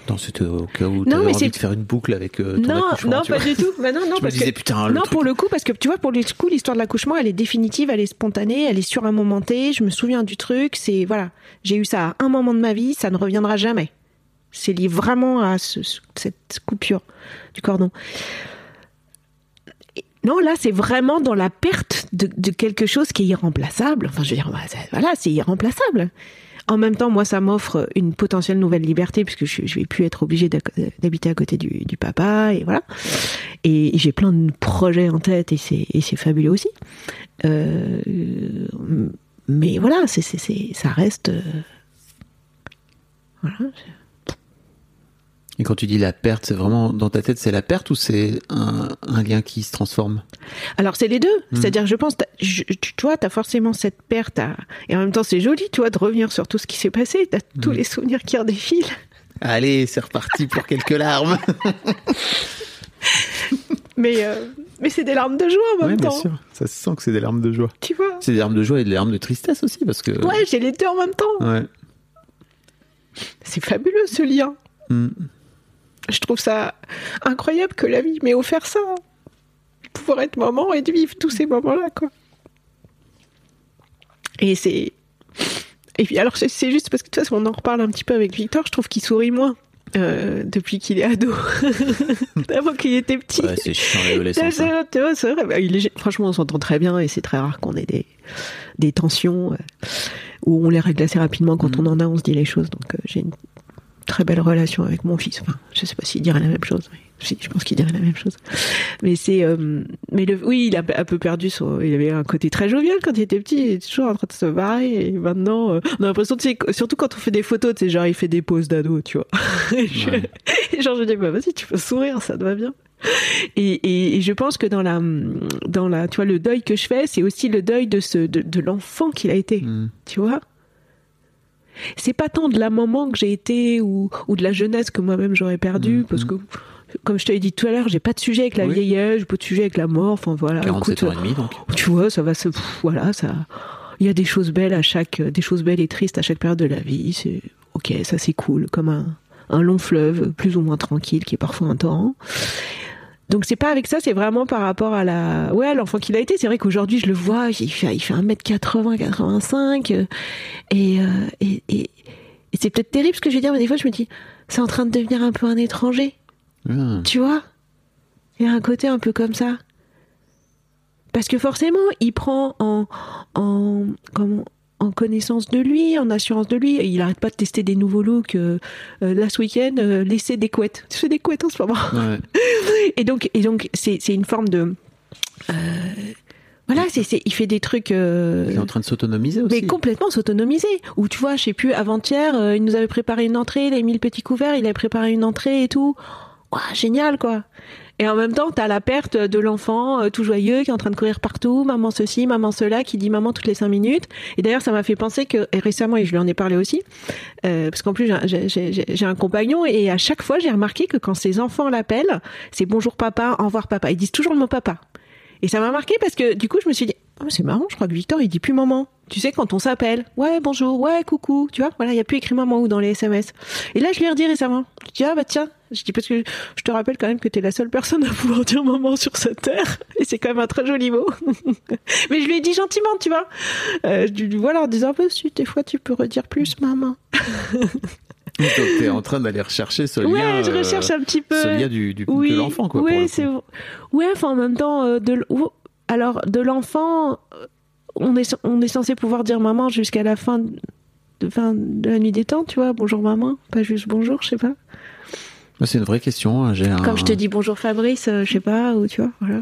Non, c'était au cas où t'avais mais envie de faire une boucle avec euh, ton Non, accouchement, non, tu pas vois. du tout. Bah non, non, Je me parce disais, que- putain, le non, truc- pour le coup, parce que tu vois, pour le coup, l'histoire de l'accouchement, elle est définitive, elle est spontanée, elle est sur un moment T. Je me souviens du truc. C'est voilà, j'ai eu ça à un moment de ma vie, ça ne reviendra jamais. C'est lié vraiment à ce- ce- cette coupure du cordon. Non, là, c'est vraiment dans la perte de, de quelque chose qui est irremplaçable. Enfin, je veux dire, bah, voilà, c'est irremplaçable. En même temps, moi, ça m'offre une potentielle nouvelle liberté puisque je, je vais plus être obligée d'ac- d'habiter à côté du, papa et voilà. Et j'ai plein de projets en tête et c'est fabuleux aussi. Euh, mais voilà, ça reste. euh, Voilà. Et quand tu dis la perte, c'est vraiment dans ta tête, c'est la perte ou c'est un, un lien qui se transforme? Alors c'est les deux. C'est-à-dire, je pense, je- tu as forcément cette perte. à- Et en même temps, c'est joli, tu vois, de revenir sur tout ce qui s'est passé. Tu as tous les souvenirs qui redéfilent. Allez, c'est reparti pour quelques larmes. Mais, euh, mais c'est des larmes de joie en même Oui, bien temps. sûr. Ça se sent que c'est des larmes de joie. Tu vois C'est des larmes de joie et des larmes de tristesse aussi, parce que. Ouais, j'ai les deux en même temps. Ouais. C'est fabuleux ce lien. Hmm. Je trouve ça incroyable que la vie m'ait offert ça. Pouvoir être maman et de vivre tous ces moments-là, quoi. Et c'est. Et puis alors, c'est- juste parce que de toute façon, on en reparle un petit peu avec Victor, je trouve qu'il sourit moins euh, depuis qu'il est ado. Avant qu'il était petit. Ouais, c'est chiant l'adolescence. Hein. Bah, il est- franchement, on s'entend très bien et c'est très rare qu'on ait des, des tensions euh, où on les règle assez rapidement. Quand Mhm. on en a, on se dit les choses. Donc, euh, j'ai une très belle relation avec mon fils. Enfin, je sais pas s'il dirait la même chose. mais si, je pense qu'il dirait la même chose. Mais c'est, euh, mais le, oui, il a un peu perdu son, il avait un côté très jovial quand il était petit. Il était toujours en train de se barrer. Et maintenant, euh, on a l'impression, tu sais, surtout quand on fait des photos, tu sais, genre, il fait des poses d'ado, tu vois. Je- genre, je dis, bah, vas-y, tu peux sourire, ça te va bien. Et, et, et je pense que dans la, dans la, tu vois, le deuil que je fais, c'est aussi le deuil de ce, de, de l'enfant qu'il a été. Hmm. Tu vois C'est pas tant de la maman que j'ai été ou, ou de la jeunesse que moi-même j'aurais perdu, Mhm. parce que, comme je t'avais dit tout à l'heure, j'ai pas de sujet avec la Oui. vieillesse, j'ai pas de sujet avec la mort, enfin voilà. 47 écoute, ans et demi, donc. tu vois, ça va se, pff, voilà, ça, il y a des choses belles à chaque, des choses belles et tristes à chaque période de la vie. C'est, ok, ça c'est cool, comme un, un long fleuve, plus ou moins tranquille, qui est parfois un torrent. Donc c'est pas avec ça, c'est vraiment par rapport à la, ouais, l'enfant qu'il a été. C'est vrai qu'aujourd'hui je le vois, il fait, il fait 1m80, 85, euh, et, euh, et, et, et c'est peut-être terrible ce que je vais dire, mais des fois je me dis, c'est en train de devenir un peu un étranger. Ah. Tu vois? Il y a un côté un peu comme ça. Parce que forcément, il prend en, en, comment, en connaissance de lui, en assurance de lui. Il arrête pas de tester des nouveaux looks. Euh, euh, là, ce week-end, euh, laisser des couettes. Tu fais des couettes en ce moment. Ouais. Et donc, et donc, c'est, c'est une forme de, voilà, c'est, c'est, il fait des trucs. Euh, Il est en train de s'autonomiser aussi. mais complètement s'autonomiser. Ou tu vois, je sais plus, avant-hier, euh, il nous avait préparé une entrée, il avait mis le petit couvert, il avait préparé une entrée et tout. Ouah, génial, quoi. Et en même temps, t'as la perte de l'enfant euh, tout joyeux qui est en train de courir partout, maman ceci, maman cela, qui dit maman toutes les cinq minutes. Et d'ailleurs, ça m'a fait penser que récemment, et je lui en ai parlé aussi, euh, parce qu'en plus j'ai, un compagnon et à chaque fois, j'ai remarqué que quand ses enfants l'appellent, c'est bonjour papa, au revoir papa. Ils disent toujours le mot papa. Et ça m'a marqué parce que du coup, je me suis dit, oh, c'est marrant, je crois que Victor, il dit plus maman. Tu sais, quand on s'appelle, ouais, bonjour, ouais, coucou, tu vois, voilà, il n'y a plus écrit maman ou dans les SMS. Et là, je lui ai redit récemment, je dis, ah bah tiens, je dis, parce que je te rappelle quand même que t'es la seule personne à pouvoir dire maman sur cette terre. Et c'est quand même un très joli mot. Mais je lui ai dit gentiment, tu vois. Euh, je lui voilà, en disant, bah, si, des fois, tu peux redire plus maman. Donc t'es en train d'aller rechercher ce ouais, lien. je euh, recherche un petit peu. Ce lien du, du oui, de l'enfant, quoi. Oui, le c'est ouais. Enfin, en même temps, euh, de alors de l'enfant, euh, on est on est censé pouvoir dire maman jusqu'à la fin de, fin de la nuit des temps, tu vois. Bonjour maman, pas juste bonjour, je sais pas. Moi, C'est une vraie question. hein. J'ai un... Comme je te dis bonjour Fabrice, euh, je sais pas, ou tu vois, voilà.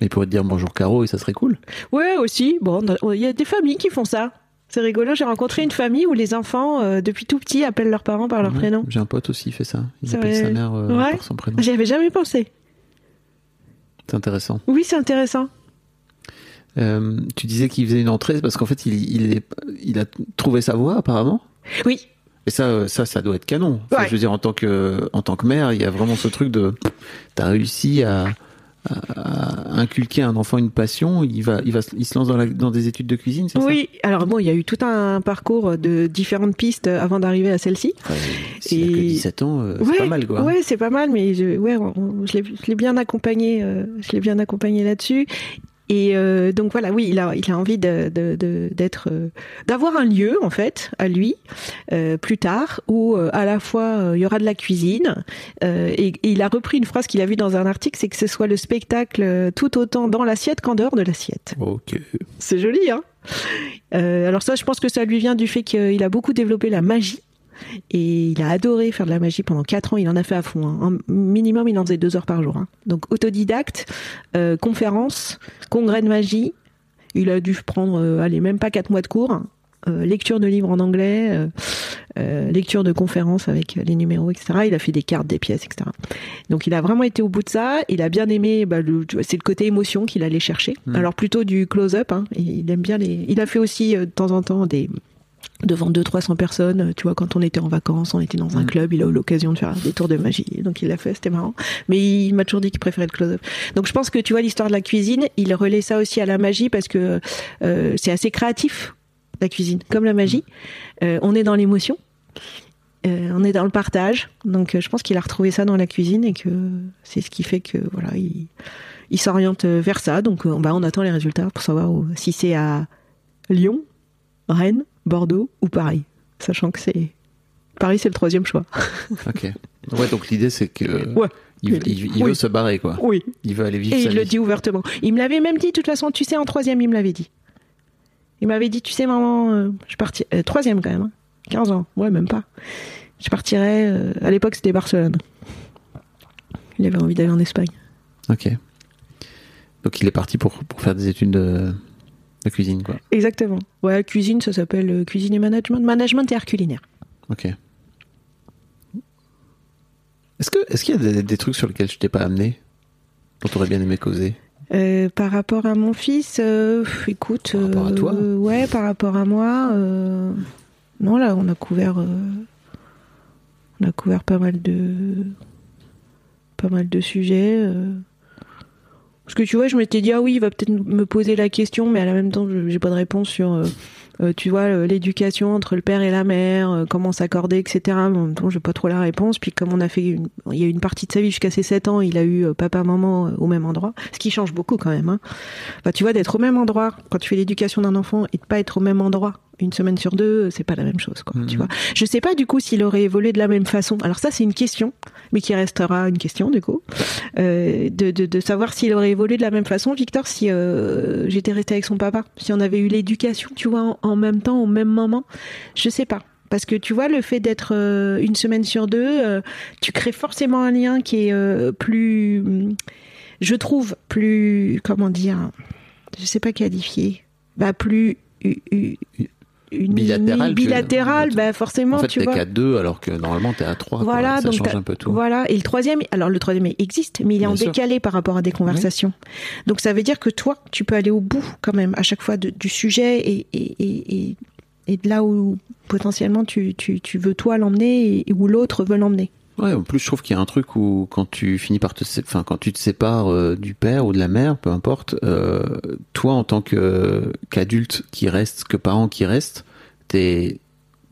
Il pourrait te dire bonjour Caro et ça serait cool. Ouais, aussi. Bon, il y a des familles qui font ça. C'est rigolo. J'ai rencontré une famille où les enfants, euh, depuis tout petit, appellent leurs parents par leur Ouais. prénom. J'ai un pote aussi, il fait ça. Il Ça appelle sa mère euh, Ouais. par son prénom. J'y avais jamais pensé. C'est intéressant. Oui, c'est intéressant. Euh, tu disais qu'il faisait une entrée parce qu'en fait, il, il, est- il a trouvé sa voie apparemment. Oui, Et ça, euh, ça, ça doit être canon. Enfin, Ouais. Je veux dire, en tant que, en tant que mère, il y a vraiment ce truc de, t'as réussi à, inculquer à un enfant une passion. Il va, il va, il se lance dans, la- dans des études de cuisine, c'est Oui, alors bon, il y a eu tout un parcours de différentes pistes avant d'arriver à celle-ci. Enfin, a que Et- 17 ans, euh, c'est pas mal, quoi. Ouais, c'est pas mal, mais je, ouais, on- on- je l'ai je l'ai bien accompagné, euh, je l'ai bien accompagné là-dessus. Et euh, donc voilà, oui, il a, il a envie de, de, de- d'être, euh, d'avoir un lieu en fait à lui euh, plus tard où euh, à la fois euh, il y aura de la cuisine euh, et, et il a repris une phrase qu'il a vue dans un article, c'est que ce soit le spectacle tout autant dans l'assiette qu'en dehors de l'assiette. Ok. C'est joli, hein? Euh, Alors ça, je pense que ça lui vient du fait qu'il a beaucoup développé la magie. Et il a adoré faire de la magie pendant 4 ans. Il en a fait à fond. hein. En minimum, il en faisait 2 heures par jour. hein. Donc autodidacte, euh, conférence, congrès de magie. Il a dû prendre, euh, allez, même pas 4 mois de cours. hein. Euh, lecture de livres en anglais, euh, lecture de conférences avec les numéros, etc. Il a fait des cartes, des pièces, etc. Donc il a vraiment été au bout de ça. Il a bien aimé, bah, c'est le côté émotion qu'il allait chercher. Alors plutôt du close-up. Hein, il aime bien les. Il a fait aussi de temps en temps des devant 200-300 personnes, tu vois, quand on était en vacances, on était dans un club, il a eu l'occasion de faire des tours de magie, donc il l'a fait, c'était marrant. Mais il m'a toujours dit qu'il préférait le close-up. Donc je pense que, tu vois, l'histoire de la cuisine, il relaie ça aussi à la magie parce que euh, c'est assez créatif, la cuisine, comme la magie. Euh, on est dans l'émotion, euh, on est dans le partage, donc je pense qu'il a retrouvé ça dans la cuisine et que c'est ce qui fait que, voilà, il, il s'oriente vers ça. Donc bah, on attend les résultats pour savoir où- si c'est à Lyon, Rennes, Bordeaux ou Paris. Sachant que c'est. Paris, c'est le troisième choix. Ok. Ouais, donc l'idée, c'est que. Ouais. Il, il- il Oui. veut se barrer, quoi. Oui. Il veut aller vivre Et sa il le dit ouvertement. Il me l'avait même dit, de toute façon, tu sais, en troisième, il me l'avait dit. Il m'avait dit, tu sais, maman, euh, je partis. euh, troisième quand même, hein. 15 ans. Ouais, même pas. Je partirais. euh, à l'époque, c'était Barcelone. Il avait envie d'aller en Espagne. Ok. Donc il est parti pour, pour faire des études de cuisine, quoi. Exactement. Ouais, cuisine, ça s'appelle euh, cuisine et management. Management et art culinaire. Ok. Est-ce que est-ce qu'il y a des, des trucs sur lesquels je t'ai pas amené dont t'aurais bien aimé causer? Euh, par rapport à mon fils, euh, écoute. Par rapport à toi Ouais, par rapport à moi. non, là, on a couvert. on a couvert pas mal de. Pas mal de sujets. Parce que tu vois, je m'étais dit, ah oui, il va peut-être me poser la question, mais à la même temps, j'ai pas de réponse sur. euh, euh, tu vois, l'éducation entre le père et la mère, euh, comment s'accorder, etc. Mais en même temps, j'ai pas trop la réponse. Puis comme on a fait, une- il y a une partie de sa vie jusqu'à ses 7 ans, il a eu papa, maman au même endroit, ce qui change beaucoup quand même. Hein. Tu vois, d'être au même endroit quand tu fais l'éducation d'un enfant et de pas être au même endroit une semaine sur deux, c'est pas la même chose, quoi. Tu vois. Je sais pas du coup s'il aurait évolué de la même façon. Alors ça, c'est une question, mais qui restera une question du coup, euh, de, de, de savoir s'il aurait évolué de la même façon, Victor, si euh, j'étais restée avec son papa, si on avait eu l'éducation, tu vois, en, en même temps, au même moment. Je sais pas. Parce que tu vois, le fait d'être euh, une semaine sur deux, euh, tu crées forcément un lien qui est euh, plus je trouve plus, comment dire, je sais pas qualifier, bah plus u- u- une Bilatéral, tu- bilatéral, bah forcément, En fait, tu vois. qu'à deux alors que normalement t'es à trois. quoi. Voilà, ça donc change un peu tout. Voilà, et le troisième, alors le troisième existe, mais il est Bien en sûr. décalé par rapport à des conversations. Donc ça veut dire que toi, tu peux aller au bout quand même à chaque fois de- du sujet et, et, et, et, de là où potentiellement tu, tu, tu veux toi l'emmener et où l'autre veut l'emmener. Ouais, en plus je trouve qu'il y a un truc où quand tu finis par te, enfin quand tu te sépares euh, du père ou de la mère, peu importe, euh, toi en tant que qu'adulte qui reste, que parent qui reste, t'es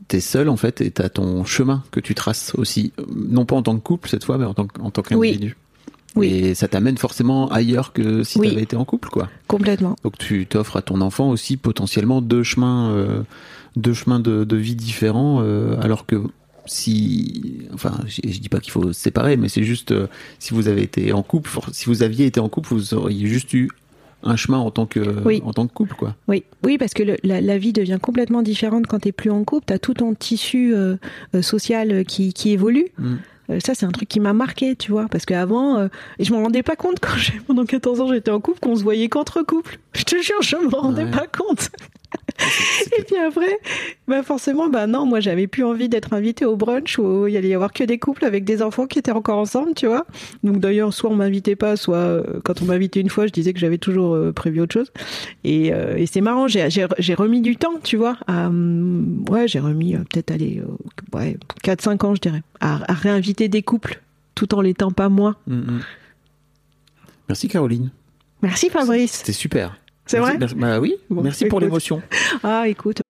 t'es seul en fait et t'as ton chemin que tu traces aussi, non pas en tant que couple cette fois, mais en tant en tant qu'individu. Oui. Et ça t'amène forcément ailleurs que si Oui. t'avais été en couple, quoi. Complètement. Donc tu t'offres à ton enfant aussi potentiellement deux chemins, euh, deux chemins de, de vie différents, alors que si, enfin, je, dis pas qu'il faut se séparer, mais c'est juste euh, si vous avez été en couple, si vous aviez été en couple, vous auriez juste eu un chemin en tant que, Oui. en tant que couple, quoi. Oui, oui, parce que le- la, la vie devient complètement différente quand t'es plus en couple. T'as tout ton tissu euh, euh, social qui, qui évolue. Mm. Euh, ça, c'est un truc qui m'a marqué, tu vois, parce qu'avant, euh, je m'en rendais pas compte quand pendant 14 ans j'étais en couple qu'on se voyait qu'entre couples. Je te jure, je m'en rendais Ouais. pas compte. Et puis après, bah forcément, bah non, moi j'avais plus envie d'être invitée au brunch où il allait y avoir que des couples avec des enfants qui étaient encore ensemble, tu vois. Donc d'ailleurs, soit on m'invitait pas, soit euh, quand on m'invitait une fois, je disais que j'avais toujours euh, prévu autre chose. Et, euh, et c'est marrant, j'ai, j'ai, j'ai remis du temps, tu vois. À, hum, ouais, j'ai remis euh, peut-être aller euh, ouais, 4-5 ans, je dirais, à, à réinviter des couples tout en l'étant pas moi. Mm, mm. Merci Caroline, Merci Fabrice. c'était super. C'est vrai merci- Bah oui, Bon, merci pour l'émotion. Ah, écoute.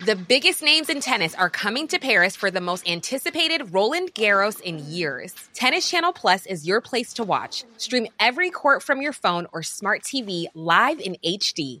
The biggest names in tennis are coming to Paris for the most anticipated Roland Garros in years. Tennis Channel Plus is your place to watch. Stream every court from your phone or smart TV live in HD.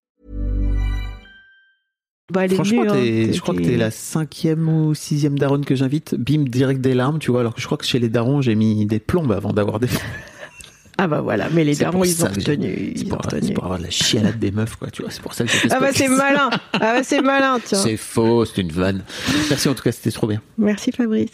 Bah, elle est Franchement, hein. t'es- je crois que T'es- la cinquième ou sixième daronne que j'invite. Bim, direct des larmes, tu vois. Alors que je crois que chez les darons, j'ai mis des plombes avant d'avoir des. Ah bah voilà, mais les darons, ils ont retenu. C'est pour, avoir de la chialade des meufs, quoi. Tu vois, c'est pour ça que Ah bah c'est malin. Ah bah c'est malin, tiens. C'est faux, c'est une vanne. Merci en tout cas, c'était trop bien. Merci Fabrice.